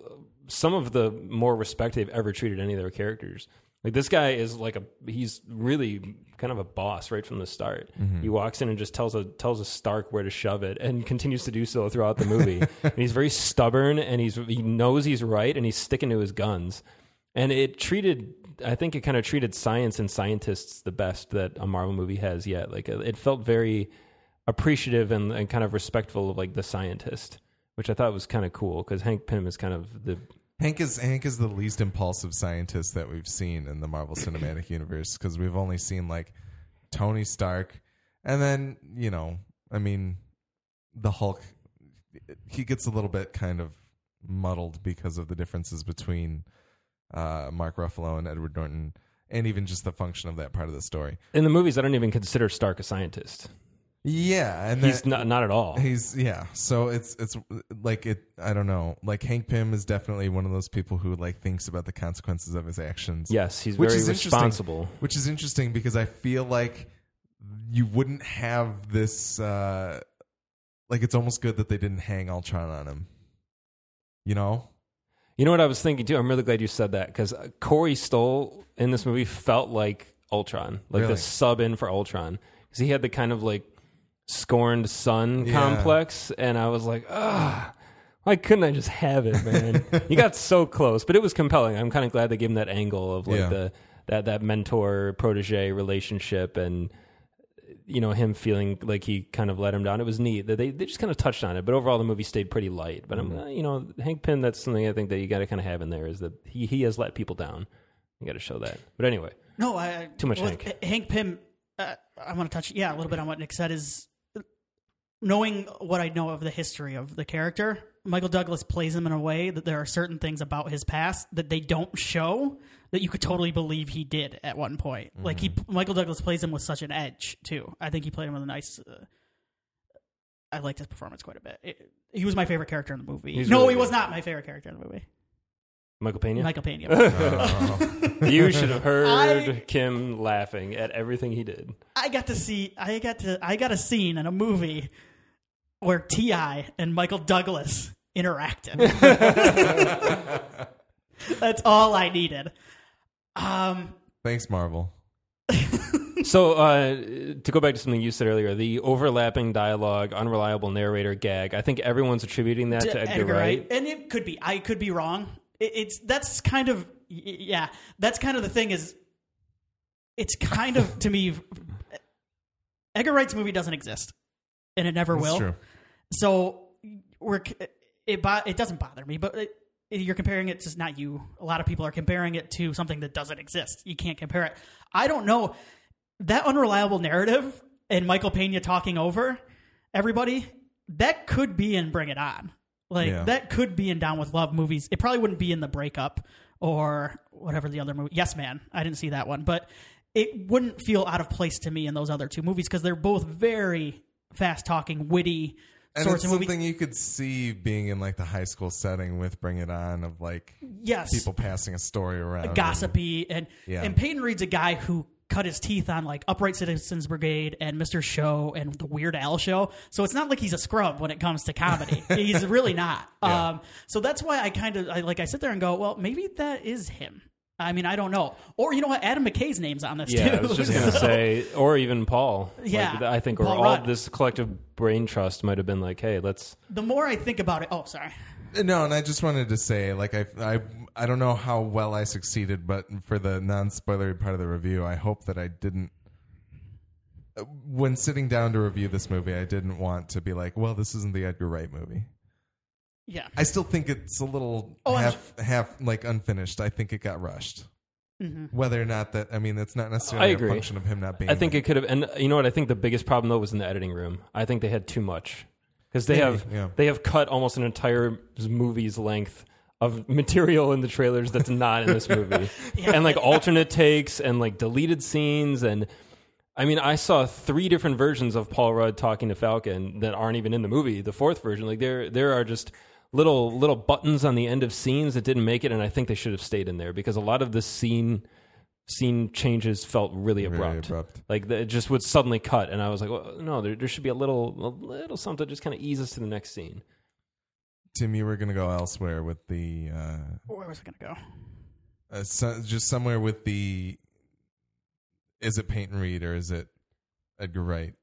[SPEAKER 2] some of the more respect they've ever treated any of their characters. Like this guy is like a he's really kind of a boss right from the start. Mm-hmm. He walks in and just tells a tells a Stark where to shove it and continues to do so throughout the movie. (laughs) and he's very stubborn and he's he knows he's right and he's sticking to his guns. And it treated I think it kind of treated science and scientists the best that a Marvel movie has yet. Like uh, it felt very appreciative and, and kind of respectful of like the scientist, which I thought was kind of cool because Hank Pym is kind of the
[SPEAKER 1] Hank is Hank is the least impulsive scientist that we've seen in the Marvel Cinematic (clears throat) Universe because we've only seen like Tony Stark, and then you know, I mean, the Hulk. He gets a little bit kind of muddled because of the differences between uh, Mark Ruffalo and Edward Norton, and even just the function of that part of the story.
[SPEAKER 2] in the movies. I don't even consider Stark a scientist.
[SPEAKER 1] Yeah, and
[SPEAKER 2] He's
[SPEAKER 1] that-
[SPEAKER 2] not not at all.
[SPEAKER 1] He's yeah. So it's it's like it. I don't know. Like Hank Pym is definitely one of those people who like thinks about the consequences of his actions.
[SPEAKER 2] Yes, he's
[SPEAKER 1] Which
[SPEAKER 2] very
[SPEAKER 1] is
[SPEAKER 2] responsible.
[SPEAKER 1] Which is interesting because I feel like you wouldn't have this. uh Like it's almost good that they didn't hang Ultron on him. You know.
[SPEAKER 2] You know what I was thinking too? I'm really glad you said that because Corey Stoll in this movie felt like Ultron, like
[SPEAKER 1] Really?
[SPEAKER 2] the sub in for Ultron, because he had the kind of like scorned son
[SPEAKER 1] Yeah.
[SPEAKER 2] complex, and I was like, ah. Why couldn't I just have it, man? (laughs) you got so close, but it was compelling. I'm kind of glad they gave him that angle of like
[SPEAKER 1] Yeah.
[SPEAKER 2] the that that mentor protege relationship and you know him feeling like he kind of let him down. It was neat that they they just kind of touched on it, but overall the movie stayed pretty light. But
[SPEAKER 1] Mm-hmm.
[SPEAKER 2] I'm uh, you know Hank Pym. That's something I think that you got to kind of have in there is that he he has let people down. You got to show that. But anyway,
[SPEAKER 3] No, I
[SPEAKER 2] Too much
[SPEAKER 3] well,
[SPEAKER 2] Hank.
[SPEAKER 3] Hank Pym. Uh, I want to touch, yeah, a little bit on what Nick said. Is knowing what I know of the history of the character, Michael Douglas plays him in a way that there are certain things about his past that they don't show that you could totally believe he did at one point. Like he, Michael Douglas plays him with such an edge too. I think he played him with a nice. Uh, I liked his performance quite a bit. It- he was my favorite character in the movie.
[SPEAKER 2] He's
[SPEAKER 3] no,
[SPEAKER 2] really
[SPEAKER 3] he was not my favorite character in the movie.
[SPEAKER 2] Michael Pena.
[SPEAKER 3] Michael Pena. (laughs)
[SPEAKER 1] Oh. (laughs)
[SPEAKER 2] you should have heard
[SPEAKER 3] I-
[SPEAKER 2] Kim laughing at everything he did.
[SPEAKER 3] I got to see. I got to. I got a scene in a movie where T.I. and Michael Douglas interacted. (laughs) That's all I needed. Um,
[SPEAKER 1] Thanks, Marvel. (laughs)
[SPEAKER 2] So, uh, to go back to something you said earlier, the overlapping dialogue, unreliable narrator gag, I think everyone's attributing that to, Edgar, Wright.
[SPEAKER 3] and it could be. I could be wrong. It, it's that's kind of yeah. That's kind of the thing is. It's kind of to me. Edgar Wright's movie doesn't exist, and it never
[SPEAKER 1] That's
[SPEAKER 3] will.
[SPEAKER 1] true.
[SPEAKER 3] So we're it it doesn't bother me, but it, you're comparing it to not you. A lot of people are comparing it to something that doesn't exist. You can't compare it. I don't know that unreliable narrative and Michael Pena talking over everybody. That could be in Bring It On. Like
[SPEAKER 1] Yeah.
[SPEAKER 3] that could be in Down with Love movies. It probably wouldn't be in the Breakup or whatever the other movie. Yes, Man. I didn't see that one, but it wouldn't feel out of place to me in those other two movies because they're both very fast talking, witty
[SPEAKER 1] And
[SPEAKER 3] sorts movies.
[SPEAKER 1] something you could see being in like the high school setting with Bring It On of like
[SPEAKER 3] yes,
[SPEAKER 1] people passing a story around. and-
[SPEAKER 3] gossipy and
[SPEAKER 1] Yeah.
[SPEAKER 3] and Peyton Reed's a guy who cut his teeth on like Upright Citizens Brigade and Mr. Show and the Weird Al Show. So it's not like he's a scrub when it comes to comedy. (laughs) he's really not.
[SPEAKER 1] Yeah.
[SPEAKER 3] Um, so that's why I kind of I, like I sit there and go, well, maybe that is him. I mean, I don't know. Or you know what? Adam McKay's name's on this
[SPEAKER 2] Yeah,
[SPEAKER 3] too.
[SPEAKER 2] I was just gonna (laughs)
[SPEAKER 3] So-
[SPEAKER 2] say, or even Paul. Like,
[SPEAKER 3] Yeah,
[SPEAKER 2] I think, or
[SPEAKER 3] Paul
[SPEAKER 2] all
[SPEAKER 3] Rudd.
[SPEAKER 2] this collective brain trust might have been like, hey, let's.
[SPEAKER 3] the more I think about it, oh, sorry.
[SPEAKER 1] No, and I just wanted to say, like, I, I, I don't know how well I succeeded, but for the non-spoilery part of the review, I hope that I didn't. When sitting down to review this movie, I didn't want to be like, "Well, this isn't the Edgar Wright movie."
[SPEAKER 3] Yeah.
[SPEAKER 1] I still think it's a little
[SPEAKER 3] Oh, I'm-
[SPEAKER 1] half, half like unfinished. I think it got rushed.
[SPEAKER 3] Mm-hmm.
[SPEAKER 1] Whether or not that, I mean, it's not necessarily
[SPEAKER 2] I
[SPEAKER 1] a
[SPEAKER 2] agree.
[SPEAKER 1] function of him not being.
[SPEAKER 2] I think
[SPEAKER 1] there.
[SPEAKER 2] it could have, and you know what? I think the biggest problem though was in the editing room. I think they had too much because they
[SPEAKER 1] Maybe,
[SPEAKER 2] have
[SPEAKER 1] yeah.
[SPEAKER 2] they have cut almost an entire movie's length of (laughs) material in the trailers that's not in this movie, (laughs) and like alternate takes and like deleted scenes and. I mean, I saw three different versions of Paul Rudd talking to Falcon that aren't even in the movie. The fourth version, like there, there are just little little buttons on the end of scenes that didn't make it, and I think they should have stayed in there because a lot of the scene scene changes felt really
[SPEAKER 1] Really
[SPEAKER 2] abrupt.
[SPEAKER 1] abrupt.
[SPEAKER 2] Like the, it just would suddenly cut, and I was like, well, no, there, there should be a little a little something to just kind of ease us to the next scene.
[SPEAKER 1] Tim, you were going to go elsewhere with the, uh,
[SPEAKER 3] Where was I going to go?
[SPEAKER 1] uh, so, just somewhere with the. Is it Peyton Reed or is it Edgar Wright?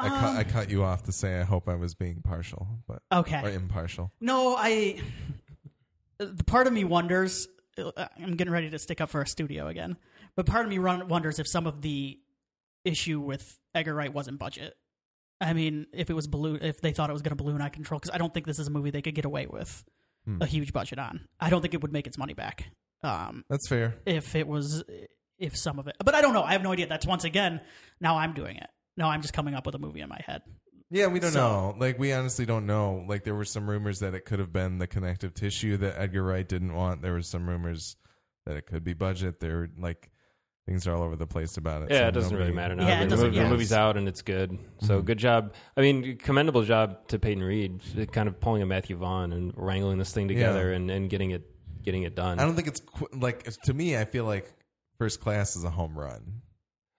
[SPEAKER 1] I, cut,
[SPEAKER 3] Um,
[SPEAKER 1] I cut you off to say I hope I was being partial, but
[SPEAKER 3] Okay.
[SPEAKER 1] or impartial.
[SPEAKER 3] No, I. The part of me wonders. I'm getting ready to stick up for a studio again, but part of me run, wonders if some of the issue with Edgar Wright wasn't budget. I mean, if it was balloon, if they thought it was going to balloon out of control, because I don't think this is a movie they could get away with
[SPEAKER 1] Hmm.
[SPEAKER 3] a huge budget on. I don't think it would make its money back. Um,
[SPEAKER 1] That's fair.
[SPEAKER 3] if it was, if some of it, but I don't know. I have no idea. That's once again. Now I'm doing it. Now I'm just coming up with a movie in my head.
[SPEAKER 1] Yeah, we don't
[SPEAKER 3] So-
[SPEAKER 1] know. Like we honestly don't know. Like there were some rumors that it could have been the connective tissue that Edgar Wright didn't want. There were some rumors that it could be budget. There were like things are all over the place about it.
[SPEAKER 2] Yeah,
[SPEAKER 1] so
[SPEAKER 2] it doesn't really matter now.
[SPEAKER 3] Yeah, it
[SPEAKER 2] the, movie,
[SPEAKER 3] yeah.
[SPEAKER 2] the movie's out and it's good. So
[SPEAKER 1] Mm-hmm.
[SPEAKER 2] good job. I mean, commendable job to Peyton Reed, kind of pulling a Matthew Vaughn and wrangling this thing together and, and getting it getting it done.
[SPEAKER 1] I don't think it's like to me. I feel like First Class is a home run.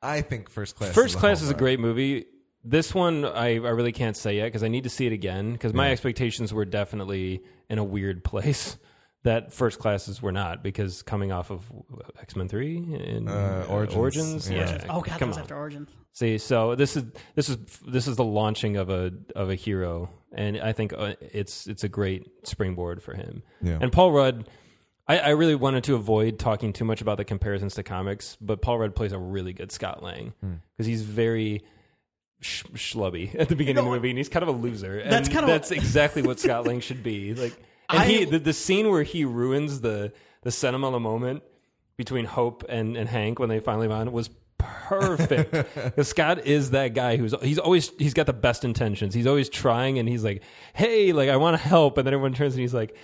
[SPEAKER 1] I think First Class.
[SPEAKER 2] First
[SPEAKER 1] is
[SPEAKER 2] Class is a great movie. This one, I, I really can't say yet because I need to see it again because my
[SPEAKER 1] Yeah.
[SPEAKER 2] expectations were definitely in a weird place (laughs) that First Classes were not because coming off of X Men Three and
[SPEAKER 1] Uh, Origins.
[SPEAKER 2] Origins,
[SPEAKER 1] Yeah.
[SPEAKER 2] yeah.
[SPEAKER 3] Oh God, that was
[SPEAKER 2] on.
[SPEAKER 3] after Origins.
[SPEAKER 2] See, so this is this is this is the launching of a of a hero, and I think uh, it's it's a great springboard for him.
[SPEAKER 1] Yeah.
[SPEAKER 2] And Paul Rudd, I, I really wanted to avoid talking too much about the comparisons to comics, but Paul Rudd plays a really good Scott Lang
[SPEAKER 1] Hmm.
[SPEAKER 2] because he's very sh- schlubby (laughs) at the beginning of
[SPEAKER 3] know,
[SPEAKER 2] the movie, and he's kind of a loser. And
[SPEAKER 3] That's kind of-
[SPEAKER 2] that's exactly what Scott (laughs) Lang should be. Like, and
[SPEAKER 3] I-
[SPEAKER 2] he the, the scene where he ruins the the sentimental moment between Hope and, and Hank when they finally bond was perfect. (laughs) 'Cause Scott is that guy who's he's always he's got the best intentions. He's always trying, and he's like, "Hey, like I want to help," and then everyone turns and he's like,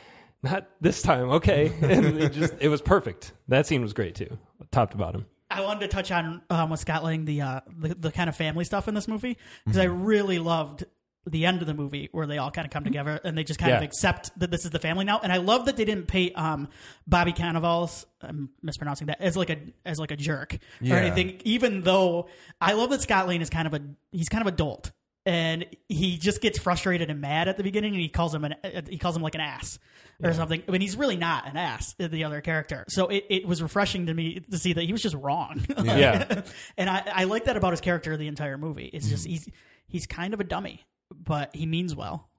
[SPEAKER 2] "Not this time, okay." (laughs) And it just it was perfect. That scene was great too, top to bottom.
[SPEAKER 3] I wanted to touch on um, with Scott Lang the, uh, the the kind of family stuff in this movie because I
[SPEAKER 2] Mm-hmm.
[SPEAKER 3] really loved the end of the movie where they all kind of come together and they just kind of accept that this is the family now. And I love that they didn't pay um, Bobby Cannavale's I'm mispronouncing that as like a as like a jerk
[SPEAKER 1] Yeah.
[SPEAKER 3] or anything. Even though I love that Scott Lang is kind of a he's kind of a dolt and he just gets frustrated and mad at the beginning and he calls him an uh, he calls him like an ass or something. I mean, he's really not an ass, uh, the other character. So it, it was refreshing to me to see that he was just wrong. (laughs)
[SPEAKER 2] Yeah. (laughs)
[SPEAKER 3] and I, I like that about his character the entire movie. It's just mm-hmm. he's he's kind of a dummy, but he means well.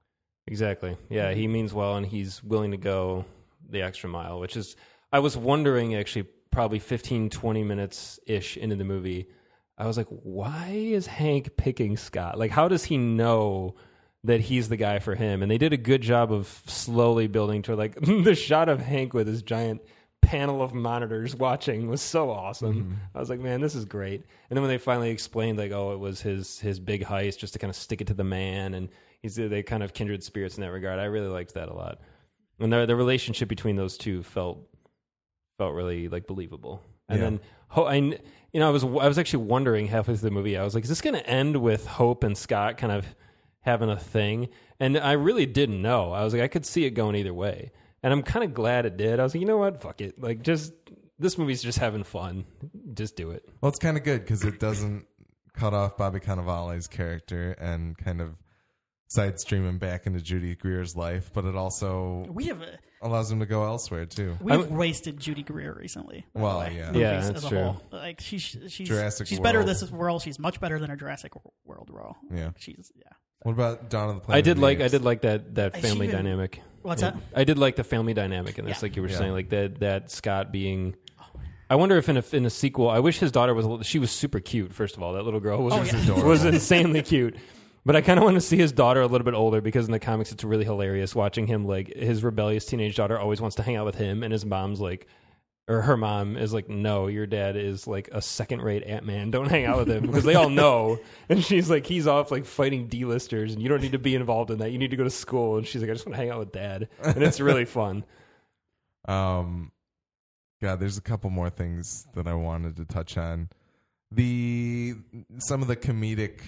[SPEAKER 2] Exactly. Yeah, he means well and he's willing to go the extra mile, which is I was wondering actually probably 15 20 minutes ish into the movie. I was like, why is Hank picking Scott? Like how does he know that he's the guy for him? And they did a good job of slowly building to like (laughs) the shot of Hank with his giant panel of monitors watching was so awesome. Mm-hmm. I was like, man, this is great. And then when they finally explained like, oh, it was his his big heist just to kind of stick it to the man and he's they kind of kindred spirits in that regard. I really liked that a lot. And the the relationship between those two felt felt really like believable. And
[SPEAKER 1] Yeah.
[SPEAKER 2] then Ho- I you know I was I was actually wondering halfway through the movie I was like is this going to end with Hope and Scott kind of having a thing? And I really didn't know. I was like I could see it going either way. And I'm kind of glad it did. I was like, you know what? Fuck it. Like just this movie's just having fun. Just do it.
[SPEAKER 1] Well, it's kind of good because it doesn't cut off Bobby Cannavale's character and kind of sidestream him back into Judy Greer's life, but it also
[SPEAKER 3] We have a,
[SPEAKER 1] allows him to go elsewhere too.
[SPEAKER 3] we've wasted Judy Greer recently. by the
[SPEAKER 1] Well,
[SPEAKER 3] way.
[SPEAKER 1] yeah.
[SPEAKER 3] Movies
[SPEAKER 2] Yeah,
[SPEAKER 3] as
[SPEAKER 2] that's
[SPEAKER 3] a
[SPEAKER 2] true.
[SPEAKER 3] whole. Like she's she's
[SPEAKER 1] Jurassic
[SPEAKER 3] she's better
[SPEAKER 1] World.
[SPEAKER 3] this world. She's much better than a Jurassic World role.
[SPEAKER 1] Yeah.
[SPEAKER 3] She's yeah.
[SPEAKER 1] What about Dawn of the Planet?
[SPEAKER 2] I
[SPEAKER 1] of
[SPEAKER 2] did
[SPEAKER 1] the
[SPEAKER 2] like I
[SPEAKER 1] Apes?
[SPEAKER 2] did like that that
[SPEAKER 3] Is she
[SPEAKER 2] family
[SPEAKER 3] even-
[SPEAKER 2] dynamic.
[SPEAKER 3] What's that?
[SPEAKER 2] I did like the family dynamic in this,
[SPEAKER 3] Yeah.
[SPEAKER 2] like you were
[SPEAKER 1] Yeah.
[SPEAKER 2] saying, like that that Scott being. Oh, I wonder if in a in a sequel, I wish his daughter was. a little- She was super cute. First of all, that little girl was
[SPEAKER 3] Oh, yeah.
[SPEAKER 1] adorable.
[SPEAKER 2] was insanely cute. But I kind of want to see his daughter a little bit older because in the comics it's really hilarious watching him like his rebellious teenage daughter always wants to hang out with him and his mom's like or her mom is like no your dad is like a second rate Ant Man. Don't hang out with him. Because they all know. (laughs) And she's like he's off like fighting D-listers and you don't need to be involved in that. You need to go to school. And she's like I just want to hang out with dad. And it's really fun. (laughs)
[SPEAKER 1] Um, God, there's a couple more things that I wanted to touch on. The some of the comedic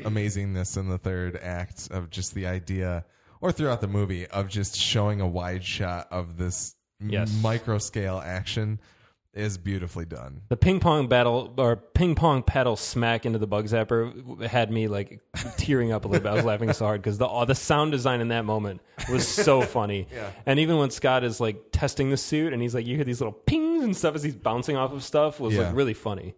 [SPEAKER 1] amazingness in the third act of just the idea, or throughout the movie, of just showing a wide shot of this
[SPEAKER 2] Yes.
[SPEAKER 1] micro scale action is beautifully done.
[SPEAKER 2] The ping pong battle or ping pong paddle smack into the bug zapper had me like tearing up a little bit. I was laughing so hard because the the sound design in that moment was so (laughs) funny.
[SPEAKER 1] Yeah.
[SPEAKER 2] And even when Scott is like testing the suit and he's like, you hear these little pings and stuff as he's bouncing off of stuff was
[SPEAKER 1] Yeah.
[SPEAKER 2] like really funny.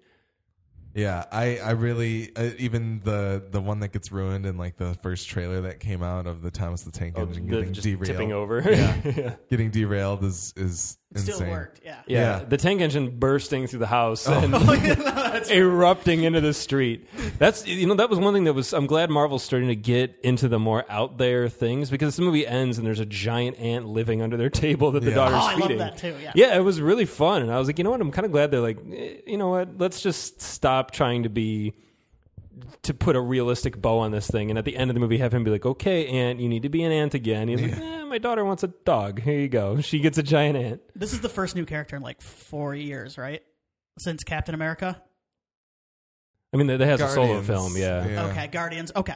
[SPEAKER 1] Yeah, I I really uh, even the the one that gets ruined in like the first trailer that came out of the Thomas the Tank Engine
[SPEAKER 2] Oh, The-
[SPEAKER 1] getting derailed.
[SPEAKER 2] tipping over.
[SPEAKER 1] Yeah. (laughs)
[SPEAKER 2] yeah.
[SPEAKER 1] Getting derailed is is
[SPEAKER 3] Still
[SPEAKER 1] insane.
[SPEAKER 3] worked. Yeah.
[SPEAKER 2] Yeah,
[SPEAKER 1] Yeah.
[SPEAKER 2] the tank engine bursting through the house and (laughs)
[SPEAKER 3] Oh, yeah,
[SPEAKER 2] erupting into the street. That's you know that was one thing that was. I'm glad Marvel's starting to get into the more out there things because the movie ends and there's a giant ant living under their table that the
[SPEAKER 1] Yeah.
[SPEAKER 2] daughter's
[SPEAKER 3] Oh, I love
[SPEAKER 2] feeding.
[SPEAKER 3] that too, yeah.
[SPEAKER 2] yeah, it was really fun, and I was like, you know what? I'm kind of glad they're like, eh, you know what? Let's just stop trying to be to put a realistic bow on this thing, and at the end of the movie, have him be like, "Okay, aunt, you need to be an aunt again." He's like, eh, "My daughter wants a dog. Here you go. (laughs) She gets a giant ant."
[SPEAKER 3] This is the first new character in like four years, right? Since Captain America.
[SPEAKER 2] I mean, that that has a solo film, yeah.
[SPEAKER 1] yeah.
[SPEAKER 3] Okay, Guardians. Okay,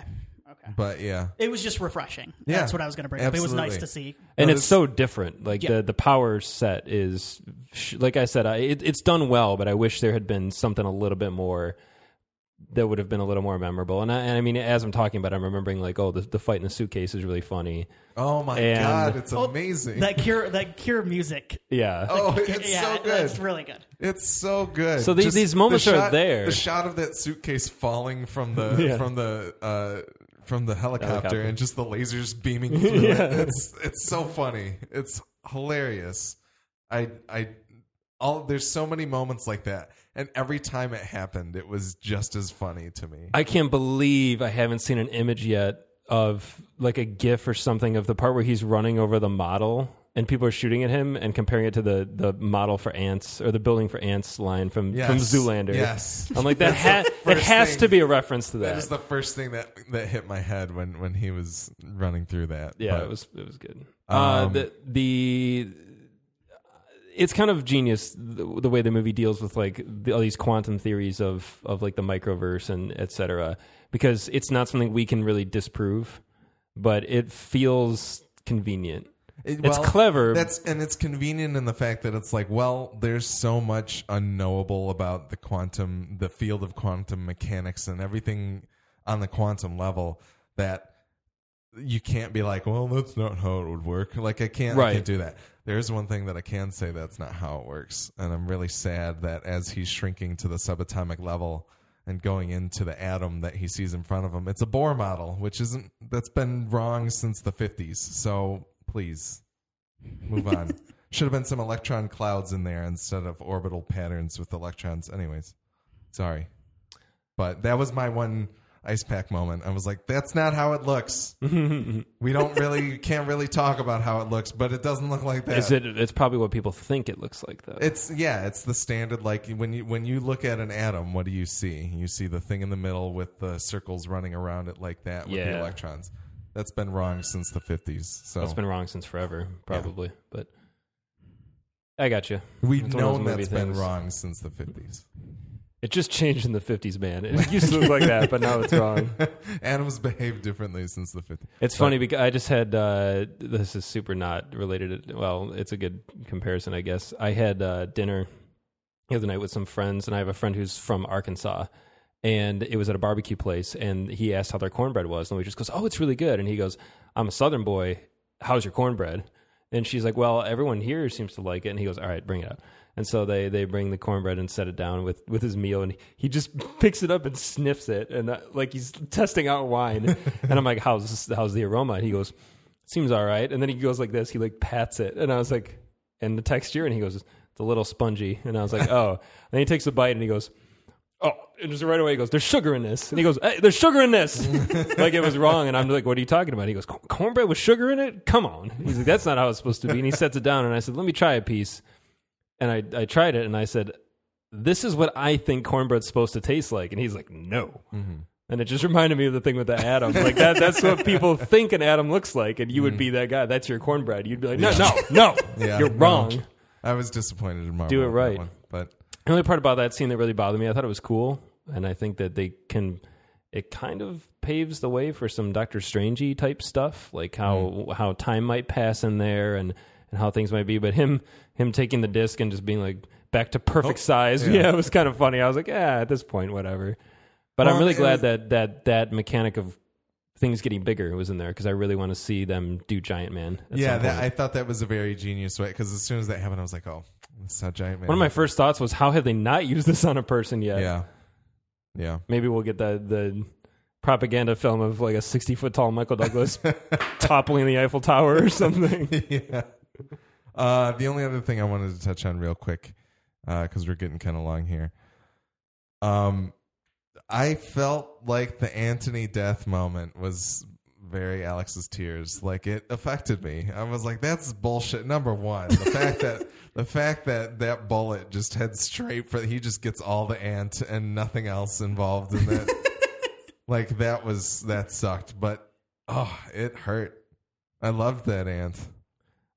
[SPEAKER 3] okay.
[SPEAKER 1] But yeah,
[SPEAKER 3] It was just refreshing.
[SPEAKER 1] Yeah,
[SPEAKER 3] That's what I was going to bring up. It was nice to see.
[SPEAKER 2] and
[SPEAKER 1] No,
[SPEAKER 2] it's so different. Like
[SPEAKER 3] Yeah.
[SPEAKER 2] the the power set is, like I said, I, it, it's done well, but I wish there had been something a little bit more that would have been a little more memorable. And I, and I mean, as I'm talking about, it, I'm remembering like, oh, the, the fight in the suitcase is really funny.
[SPEAKER 1] Oh my
[SPEAKER 2] And-
[SPEAKER 1] god, it's
[SPEAKER 3] Oh,
[SPEAKER 1] amazing.
[SPEAKER 3] That cure, that cure music.
[SPEAKER 2] Yeah,
[SPEAKER 1] oh, it's
[SPEAKER 3] yeah,
[SPEAKER 1] so good.
[SPEAKER 3] It's really good.
[SPEAKER 1] It's so good.
[SPEAKER 2] So these-
[SPEAKER 1] Just
[SPEAKER 2] these moments
[SPEAKER 1] the
[SPEAKER 2] are
[SPEAKER 1] shot-
[SPEAKER 2] there.
[SPEAKER 1] The shot of that suitcase falling from the (laughs)
[SPEAKER 2] Yeah.
[SPEAKER 1] from the uh, from the helicopter,
[SPEAKER 2] Helicopter.
[SPEAKER 1] and just the lasers beaming (laughs) through
[SPEAKER 2] Yeah.
[SPEAKER 1] it. It's it's so funny. It's hilarious. I I all there's so many moments like that, and every time it happened, it was just as funny to me.
[SPEAKER 2] I can't believe I haven't seen an image yet of like a GIF or something of the part where he's running over the model and people are shooting at him and comparing it to the the model for ants or the building for ants line from
[SPEAKER 1] Yes.
[SPEAKER 2] from Zoolander.
[SPEAKER 1] Yes.
[SPEAKER 2] I'm like that. Ha- that has
[SPEAKER 1] thing-
[SPEAKER 2] to be a reference to
[SPEAKER 1] That
[SPEAKER 2] that.
[SPEAKER 1] is the first thing that that hit my head when when he was running through that.
[SPEAKER 2] yeah,
[SPEAKER 1] But,
[SPEAKER 2] it was it was good. uh,
[SPEAKER 1] Um,
[SPEAKER 2] the the it's kind of genius the, the way the movie deals with like the, all these quantum theories of of like the microverse and et cetera because it's not something we can really disprove, but it feels convenient.
[SPEAKER 1] It-
[SPEAKER 2] It's clever.
[SPEAKER 1] That's and it's convenient in the fact that it's like, well, there's so much unknowable about the quantum, the field of quantum mechanics, and everything on the quantum level that you can't be like, well, that's not how it would work. Like I can't, I can't do that. There's one thing that I can say that's not how it works, and I'm really sad that as he's shrinking to the subatomic level and going into the atom that he sees in front of him, it's a Bohr model, which isn't that's been wrong since the 50s. So please move on. (laughs) Should have been some electron clouds in there instead of orbital patterns with electrons. Anyways, sorry, but that was my one ice pack moment. I was like, that's not how it looks. (laughs) we don't really can't really talk about how it looks, but it doesn't look like that.
[SPEAKER 2] Is it? It's probably what people think it looks like, though.
[SPEAKER 1] It's yeah, it's the standard. Like when you when you look at an atom, what do you see? You see the thing in the middle with the circles running around it like that with the
[SPEAKER 2] Yeah.
[SPEAKER 1] electrons. That's been wrong since the fifties. So
[SPEAKER 2] That's been wrong since forever, probably. But I got you.
[SPEAKER 1] we've
[SPEAKER 2] It's one of those
[SPEAKER 1] known
[SPEAKER 2] movie
[SPEAKER 1] that's been
[SPEAKER 2] things.
[SPEAKER 1] wrong since the fifties.
[SPEAKER 2] It just changed in the '50s, man. It used to look like that, but now it's wrong. (laughs)
[SPEAKER 1] Animals behave differently since the fifties.
[SPEAKER 2] It's funny because I just had uh, this is super not related. To, well, it's a good comparison, I guess. I had uh, dinner the other night with some friends, and I have a friend who's from Arkansas, and it was at a barbecue place, and he asked how their cornbread was, and we just goes, "Oh, it's really good," and he goes, "I'm a Southern boy. How's your cornbread?" And she's like, "Well, everyone here seems to like it," and he goes, "All right, bring it up." And so they they bring the cornbread and set it down with with his meal, and he just (laughs) picks it up and sniffs it, and uh, like he's testing out wine. (laughs) and I'm like, "How's this, how's the aroma?" And he goes, "Seems all right." And then he goes like this, he like pats it, and I was like, "And the texture?" And he goes, "It's a little spongy." And I was like, (laughs) "Oh." then he takes a bite and he goes. Oh, and just right away he goes, "There's sugar in this," and he goes, hey, "There's sugar in this," like it was wrong. And I'm like, "What are you talking about?" He goes, "Cornbread with sugar in it? Come on!" He's like, "That's not how it's supposed to be." And he sets it down, and I said, "Let me try a piece." And I I tried it, and I said, "This is what I think cornbread's supposed to taste like." And he's like, "No." Mm-hmm. And it just reminded me of the thing with the atom. Like that that's what people (laughs) think an atom looks like, and you would mm-hmm. be that guy. That's your cornbread. You'd be like, "No, no, (laughs) no,
[SPEAKER 1] Yeah,
[SPEAKER 2] you're
[SPEAKER 1] no.
[SPEAKER 2] wrong."
[SPEAKER 1] I was disappointed in Marvel.
[SPEAKER 2] Do it
[SPEAKER 1] that
[SPEAKER 2] right.
[SPEAKER 1] one, but
[SPEAKER 2] The only part about that scene that really bothered me, I thought it was cool, and I think that they can. It kind of paves the way for some Doctor Strangey type stuff, like how mm-hmm. how time might pass in there, and and how things might be. But him him taking the disc and just being like back to perfect
[SPEAKER 1] Oh,
[SPEAKER 2] size, (laughs)
[SPEAKER 1] yeah.
[SPEAKER 2] yeah. it was kind of funny. I was like, yeah, at this point, whatever. But
[SPEAKER 1] Well,
[SPEAKER 2] I'm really glad
[SPEAKER 1] was-
[SPEAKER 2] that that that mechanic of things getting bigger was in there because I really want to see them do Giant Man.
[SPEAKER 1] yeah, that. I thought that was a very genius way because as soon as that happened, I was like, oh, that's how giant man.
[SPEAKER 2] One of my first thoughts was, how have they not used this on a person yet?
[SPEAKER 1] yeah, yeah.
[SPEAKER 2] Maybe we'll get the the propaganda film of like a sixty foot tall Michael Douglas (laughs) toppling the Eiffel Tower or something. (laughs)
[SPEAKER 1] yeah. Uh, the only other thing I wanted to touch on real quick, because we're getting kind of long here. Um, I felt like the Anthony death moment was very Alex's tears. Like it affected me. I was like, "That's bullshit." Number one, the fact that (laughs) the fact that that bullet just heads straight for he just gets all the ant and nothing else involved in that. (laughs) like that was that sucked, but oh, it hurt. I loved that ant.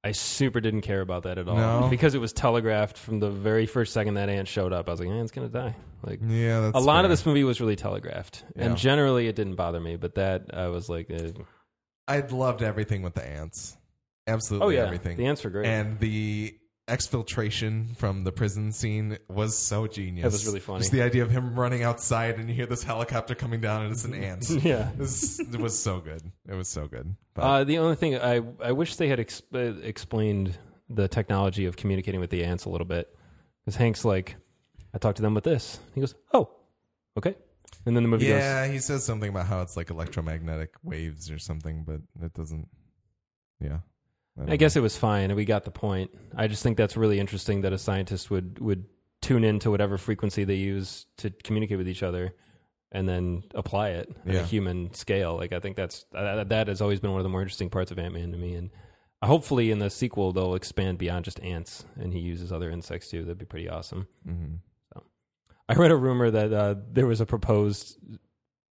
[SPEAKER 2] I super didn't care about that at all
[SPEAKER 1] No?
[SPEAKER 2] because it was telegraphed from the very first second that ant showed up. I was like, "Ant's gonna die." Like
[SPEAKER 1] Yeah, that's
[SPEAKER 2] a lot
[SPEAKER 1] fair.
[SPEAKER 2] of this movie was really telegraphed,
[SPEAKER 1] Yeah.
[SPEAKER 2] and generally it didn't bother me. But that I was like, eh.
[SPEAKER 1] I loved everything with the ants. Absolutely
[SPEAKER 2] "Oh yeah,
[SPEAKER 1] everything.
[SPEAKER 2] the ants were great."
[SPEAKER 1] And the exfiltration from the prison scene was so genius.
[SPEAKER 2] It was really funny.
[SPEAKER 1] Just the idea of him running outside and you hear this helicopter coming down and it's an ant. (laughs)
[SPEAKER 2] yeah.
[SPEAKER 1] This it was so good. It was so good.
[SPEAKER 2] Uh, the only thing I I wish they had exp- uh, explained the technology of communicating with the ants a little bit, because Hank's like, I talked to them with this. He goes, oh, okay, and then the movie goes,
[SPEAKER 1] yeah, he says something about how it's like electromagnetic waves or something, but it doesn't. Yeah. Don't
[SPEAKER 2] I guess it was fine, and we got the point. I just think that's really interesting that a scientist would would tune into whatever frequency they use to communicate with each other, and then apply it at
[SPEAKER 1] Yeah.
[SPEAKER 2] a human scale. Like I think that's uh, that has always been one of the more interesting parts of Ant Man to me, and hopefully in the sequel they'll expand beyond just ants and he uses other insects too. That'd be pretty awesome.
[SPEAKER 1] Mhm.
[SPEAKER 2] I read a rumor that uh, there was a proposed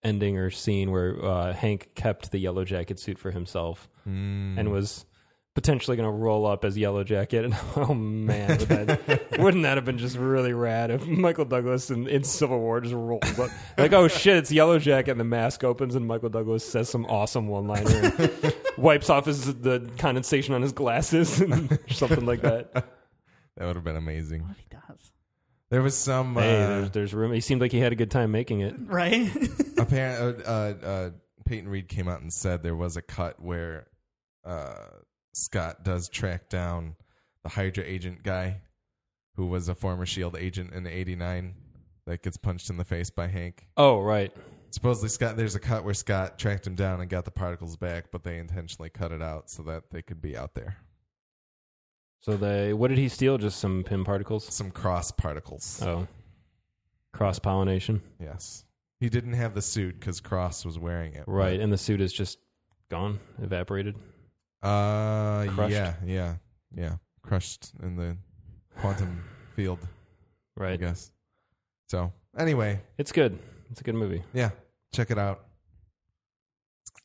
[SPEAKER 2] ending or scene where uh, Hank kept the yellow jacket suit for himself
[SPEAKER 1] Mm.
[SPEAKER 2] and was potentially going to roll up as Yellow Jacket. And (laughs) oh man, would that, (laughs) wouldn't that have been just really rad if Michael Douglas in, in Civil War just rolls up like, oh shit, it's Yellow Jacket, and the mask opens and Michael Douglas says some awesome one liner (laughs) wipes off his the condensation on his glasses and something like that.
[SPEAKER 1] that would have been amazing.
[SPEAKER 3] What if he does?
[SPEAKER 1] There was some uh,
[SPEAKER 2] Hey, there's, there's room. He seemed like he had a good time making it.
[SPEAKER 3] Right?
[SPEAKER 1] Apparently, uh, uh, uh, Peyton Reed came out and said there was a cut where uh, Scott does track down the Hydra agent guy who was a former Shield agent in '89 that gets punched in the face by Hank.
[SPEAKER 2] Oh right.
[SPEAKER 1] Supposedly, Scott. There's a cut where Scott tracked him down and got the particles back, but they intentionally cut it out so that they could be out there.
[SPEAKER 2] So they what did he steal? Just some Pym particles.
[SPEAKER 1] Some cross particles.
[SPEAKER 2] Oh, cross pollination.
[SPEAKER 1] Yes, he didn't have the suit because Cross was wearing it.
[SPEAKER 2] Right, and the suit is just gone, evaporated.
[SPEAKER 1] Uh,
[SPEAKER 2] Crushed?
[SPEAKER 1] yeah, yeah, yeah. Crushed in the quantum (sighs) field, Right. I
[SPEAKER 2] Right.
[SPEAKER 1] guess. So anyway,
[SPEAKER 2] It's good. It's a good movie.
[SPEAKER 1] yeah, check it out.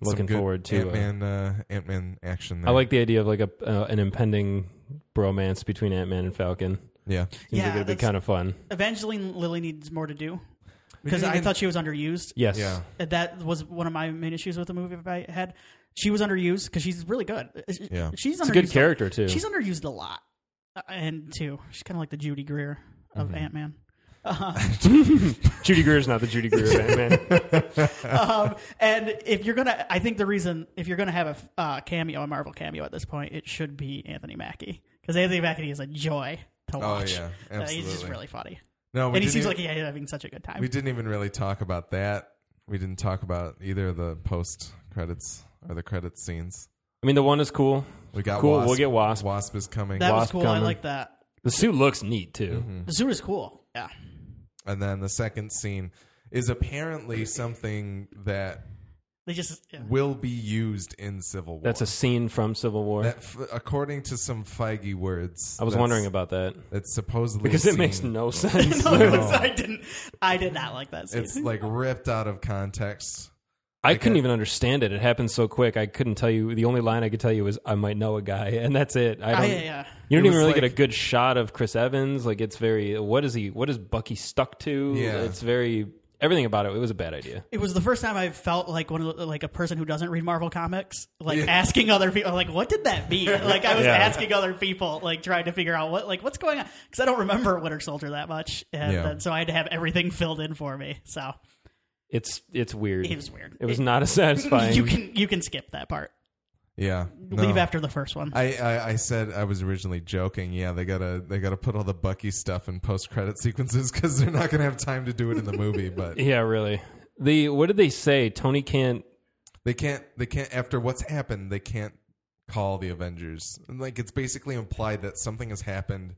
[SPEAKER 1] Some
[SPEAKER 2] Looking
[SPEAKER 1] good
[SPEAKER 2] forward to.
[SPEAKER 1] Ant
[SPEAKER 2] Uh,
[SPEAKER 1] Man, uh, Ant Man action. There.
[SPEAKER 2] I like the idea of like a uh, an impending bromance between Ant Man and Falcon.
[SPEAKER 1] Yeah,
[SPEAKER 2] Seems
[SPEAKER 3] Yeah,
[SPEAKER 2] like it'd be
[SPEAKER 3] that's-
[SPEAKER 2] kind of fun.
[SPEAKER 3] Evangeline Lilly needs more to do because I thought she was underused.
[SPEAKER 2] Yes.
[SPEAKER 1] Yeah,
[SPEAKER 3] That was one of my main issues with the movie if I had. She was underused because she's really good.
[SPEAKER 1] Yeah.
[SPEAKER 3] she's
[SPEAKER 2] It's a good
[SPEAKER 3] underused
[SPEAKER 2] character too.
[SPEAKER 3] She's underused a lot, Uh, and too, she's kind of like the Judy Greer of
[SPEAKER 1] Mm-hmm.
[SPEAKER 3] Ant Man. (laughs) Uh,
[SPEAKER 2] Judy Greer's not the Judy Greer of Ant Man. (laughs)
[SPEAKER 3] um, and if you're gonna, I think the reason if you're gonna have a uh, cameo, a Marvel cameo at this point, it should be Anthony Mackie because Anthony Mackie is a joy to watch.
[SPEAKER 1] Oh
[SPEAKER 3] watch.
[SPEAKER 1] yeah,
[SPEAKER 3] Uh,
[SPEAKER 1] absolutely.
[SPEAKER 3] he's just really funny,
[SPEAKER 1] no, we
[SPEAKER 3] and he seems
[SPEAKER 1] even,
[SPEAKER 3] like he's having such a good time.
[SPEAKER 1] we didn't even really talk about that. We didn't talk about either of the post credits or the credits scenes.
[SPEAKER 2] I mean, the one is cool.
[SPEAKER 1] We got
[SPEAKER 2] Cool,
[SPEAKER 1] Wasp.
[SPEAKER 2] we'll get Wasp.
[SPEAKER 1] Wasp is coming,
[SPEAKER 3] that was
[SPEAKER 2] Wasp
[SPEAKER 3] cool. I
[SPEAKER 2] coming.
[SPEAKER 3] like that.
[SPEAKER 2] The suit looks neat too.
[SPEAKER 1] Mm-hmm.
[SPEAKER 3] The suit is cool. Yeah,
[SPEAKER 1] and then the second scene is apparently something that
[SPEAKER 3] they just yeah.
[SPEAKER 1] will be used in Civil War.
[SPEAKER 2] That's a scene from Civil War.
[SPEAKER 1] that, f- according to some Feige words.
[SPEAKER 2] I was
[SPEAKER 1] that's-
[SPEAKER 2] wondering about that
[SPEAKER 1] It's supposedly
[SPEAKER 2] because it
[SPEAKER 1] seen-
[SPEAKER 2] makes no (laughs) sense.
[SPEAKER 3] No, it I didn't. I did not like that scene.
[SPEAKER 1] It's like ripped out of context.
[SPEAKER 2] I couldn't
[SPEAKER 1] I-
[SPEAKER 2] even understand it. It happened so quick. I couldn't tell you. The only line I could tell you was "I might know a guy," (laughs) and that's it. I oh, don't.
[SPEAKER 3] I, yeah,
[SPEAKER 2] You don't even
[SPEAKER 1] was
[SPEAKER 2] really get a good shot of Chris Evans. Like it's very. What is he? What is Bucky stuck to?
[SPEAKER 1] Yeah.
[SPEAKER 2] It's very. Everything about it. It was a bad idea.
[SPEAKER 3] It was the first time I felt like one of the, like a person who doesn't read Marvel comics, like
[SPEAKER 1] Yeah.
[SPEAKER 3] asking other people, like, what did that mean? (laughs) Like I was
[SPEAKER 2] Yeah.
[SPEAKER 3] asking other people, like trying to figure out what, like, what's going on, because I don't remember Winter Soldier that much, and
[SPEAKER 1] Yeah.
[SPEAKER 3] then, so I had to have everything filled in for me. So
[SPEAKER 2] It's it's weird.
[SPEAKER 3] it was weird.
[SPEAKER 2] It was not as satisfying.
[SPEAKER 3] You can you can skip that part.
[SPEAKER 1] Yeah,
[SPEAKER 3] Leave after the first one.
[SPEAKER 1] I, I I said I was originally joking. Yeah, they gotta they gotta put all the Bucky stuff in post credit sequences (laughs) because they're not gonna have time to do it in the movie. But (laughs)
[SPEAKER 2] yeah, really. The what did they say? Tony can't.
[SPEAKER 1] they can't they can't after what's happened they can't call the Avengers. And, Like it's basically implied that something has happened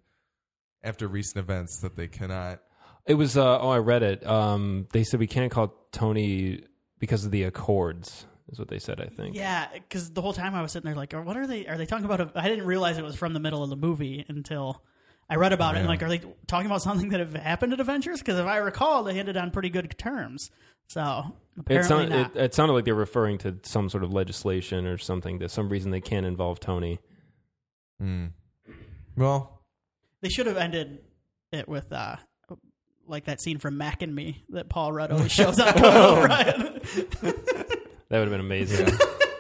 [SPEAKER 1] after recent events that they cannot.
[SPEAKER 2] It was. Uh, oh, I read it. Um, they said we can't call Tony because of the Accords. Is what they said. I think.
[SPEAKER 3] yeah, because the whole time I was sitting there like, what are they? Are they talking about? I I didn't realize it was from the middle of the movie until I read about it. And like, are they talking about something that have happened at Avengers? Because if I recall, they ended on pretty good terms. So
[SPEAKER 2] It,
[SPEAKER 3] apparently
[SPEAKER 2] sound,
[SPEAKER 3] not.
[SPEAKER 2] it, it sounded like they were referring to some sort of legislation or something. That some reason they can't involve Tony.
[SPEAKER 1] Hmm. Well,
[SPEAKER 3] they should have ended it with uh, like that scene from Mac and Me that Paul Rudd always shows up.
[SPEAKER 2] Oh. (laughs) That would have been amazing.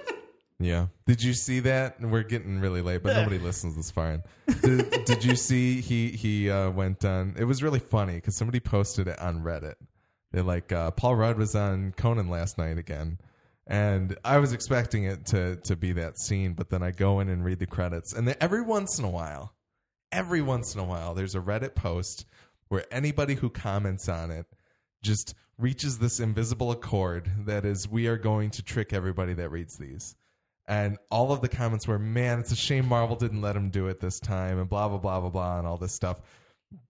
[SPEAKER 2] (laughs)
[SPEAKER 1] yeah. Did you see that? We're getting really late, but nobody listens this far. In. Did, did you see he he uh, went on? It was really funny because somebody posted it on Reddit. They're like, uh, Paul Rudd was on Conan last night again. And I was expecting it to to be that scene, but then I go in and read the credits, and then every once in a while, every once in a while, there's a Reddit post where anybody who comments on it just reaches this invisible accord that is, we are going to trick everybody that reads these. And all of the comments were, man, it's a shame Marvel didn't let him do it this time, and blah blah blah blah blah, and all this stuff.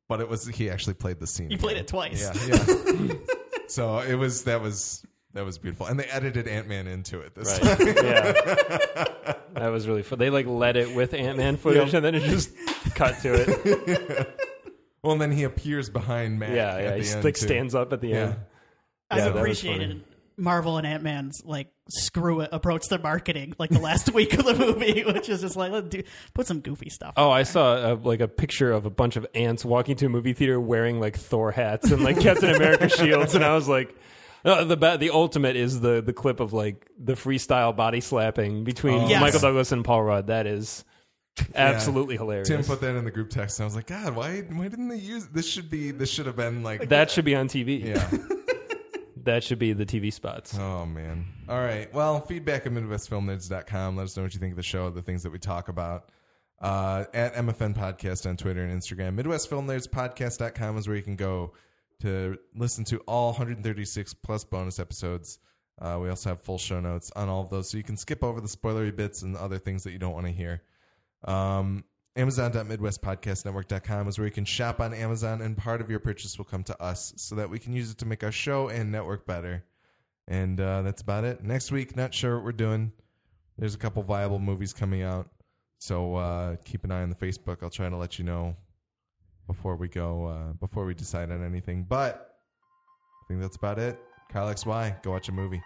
[SPEAKER 1] But it was he actually played the scene.
[SPEAKER 3] You played it twice.
[SPEAKER 1] Yeah, yeah. (laughs) so it was that was That was beautiful, and they edited Ant Man into it this
[SPEAKER 2] Right.
[SPEAKER 1] time.
[SPEAKER 2] yeah. (laughs) That was really fun. They like led it with Ant Man footage and then it just cut to it. (laughs)
[SPEAKER 1] Well, and then he appears behind Mac.
[SPEAKER 2] Yeah,
[SPEAKER 1] at
[SPEAKER 2] yeah.
[SPEAKER 1] the
[SPEAKER 2] He
[SPEAKER 1] end,
[SPEAKER 2] like
[SPEAKER 1] too.
[SPEAKER 2] stands up at the
[SPEAKER 1] Yeah.
[SPEAKER 2] end.
[SPEAKER 3] I've
[SPEAKER 2] Yeah, that was
[SPEAKER 3] appreciated
[SPEAKER 2] funny.
[SPEAKER 3] Marvel and Ant Man's like screw it approach to marketing like the last (laughs) week of the movie, (laughs) which is just like let's do put some goofy stuff.
[SPEAKER 2] Oh, I saw a, like a picture of a bunch of ants walking to a movie theater wearing like Thor hats and like Captain America (laughs) shields, and I was like, uh, the ba- the ultimate is the the clip of like the freestyle body slapping between
[SPEAKER 1] Oh.
[SPEAKER 3] Yes.
[SPEAKER 2] Michael Douglas and Paul Rudd. That is (laughs) absolutely hilarious.
[SPEAKER 1] Tim put that in the group text, and I was like, God, why why didn't they use this? Should be this should have been like
[SPEAKER 2] that should be on TV.
[SPEAKER 1] yeah. (laughs)
[SPEAKER 2] That should be the TV spots.
[SPEAKER 1] Oh man. All right. Well, feedback at MidwestFilmNerds.com. Let us know what you think of the show, the things that we talk about. Uh, at MFN Podcast on Twitter and Instagram. MidwestFilmNerdsPodcast.com is where you can go to listen to all 136 plus bonus episodes. Uh, we also have full show notes on all of those, so you can skip over the spoilery bits and other things that you don't want to hear. Um, Amazon.MidwestPodcastNetwork.com is where you can shop on Amazon, and part of your purchase will come to us so that we can use it to make our show and network better. And uh, that's about it. Next week, not sure what we're doing. There's a couple viable movies coming out, so uh, keep an eye on the Facebook. I'll try to let you know before we go, uh, before we decide on anything. But I think that's about it. Kyle XY, go watch a movie.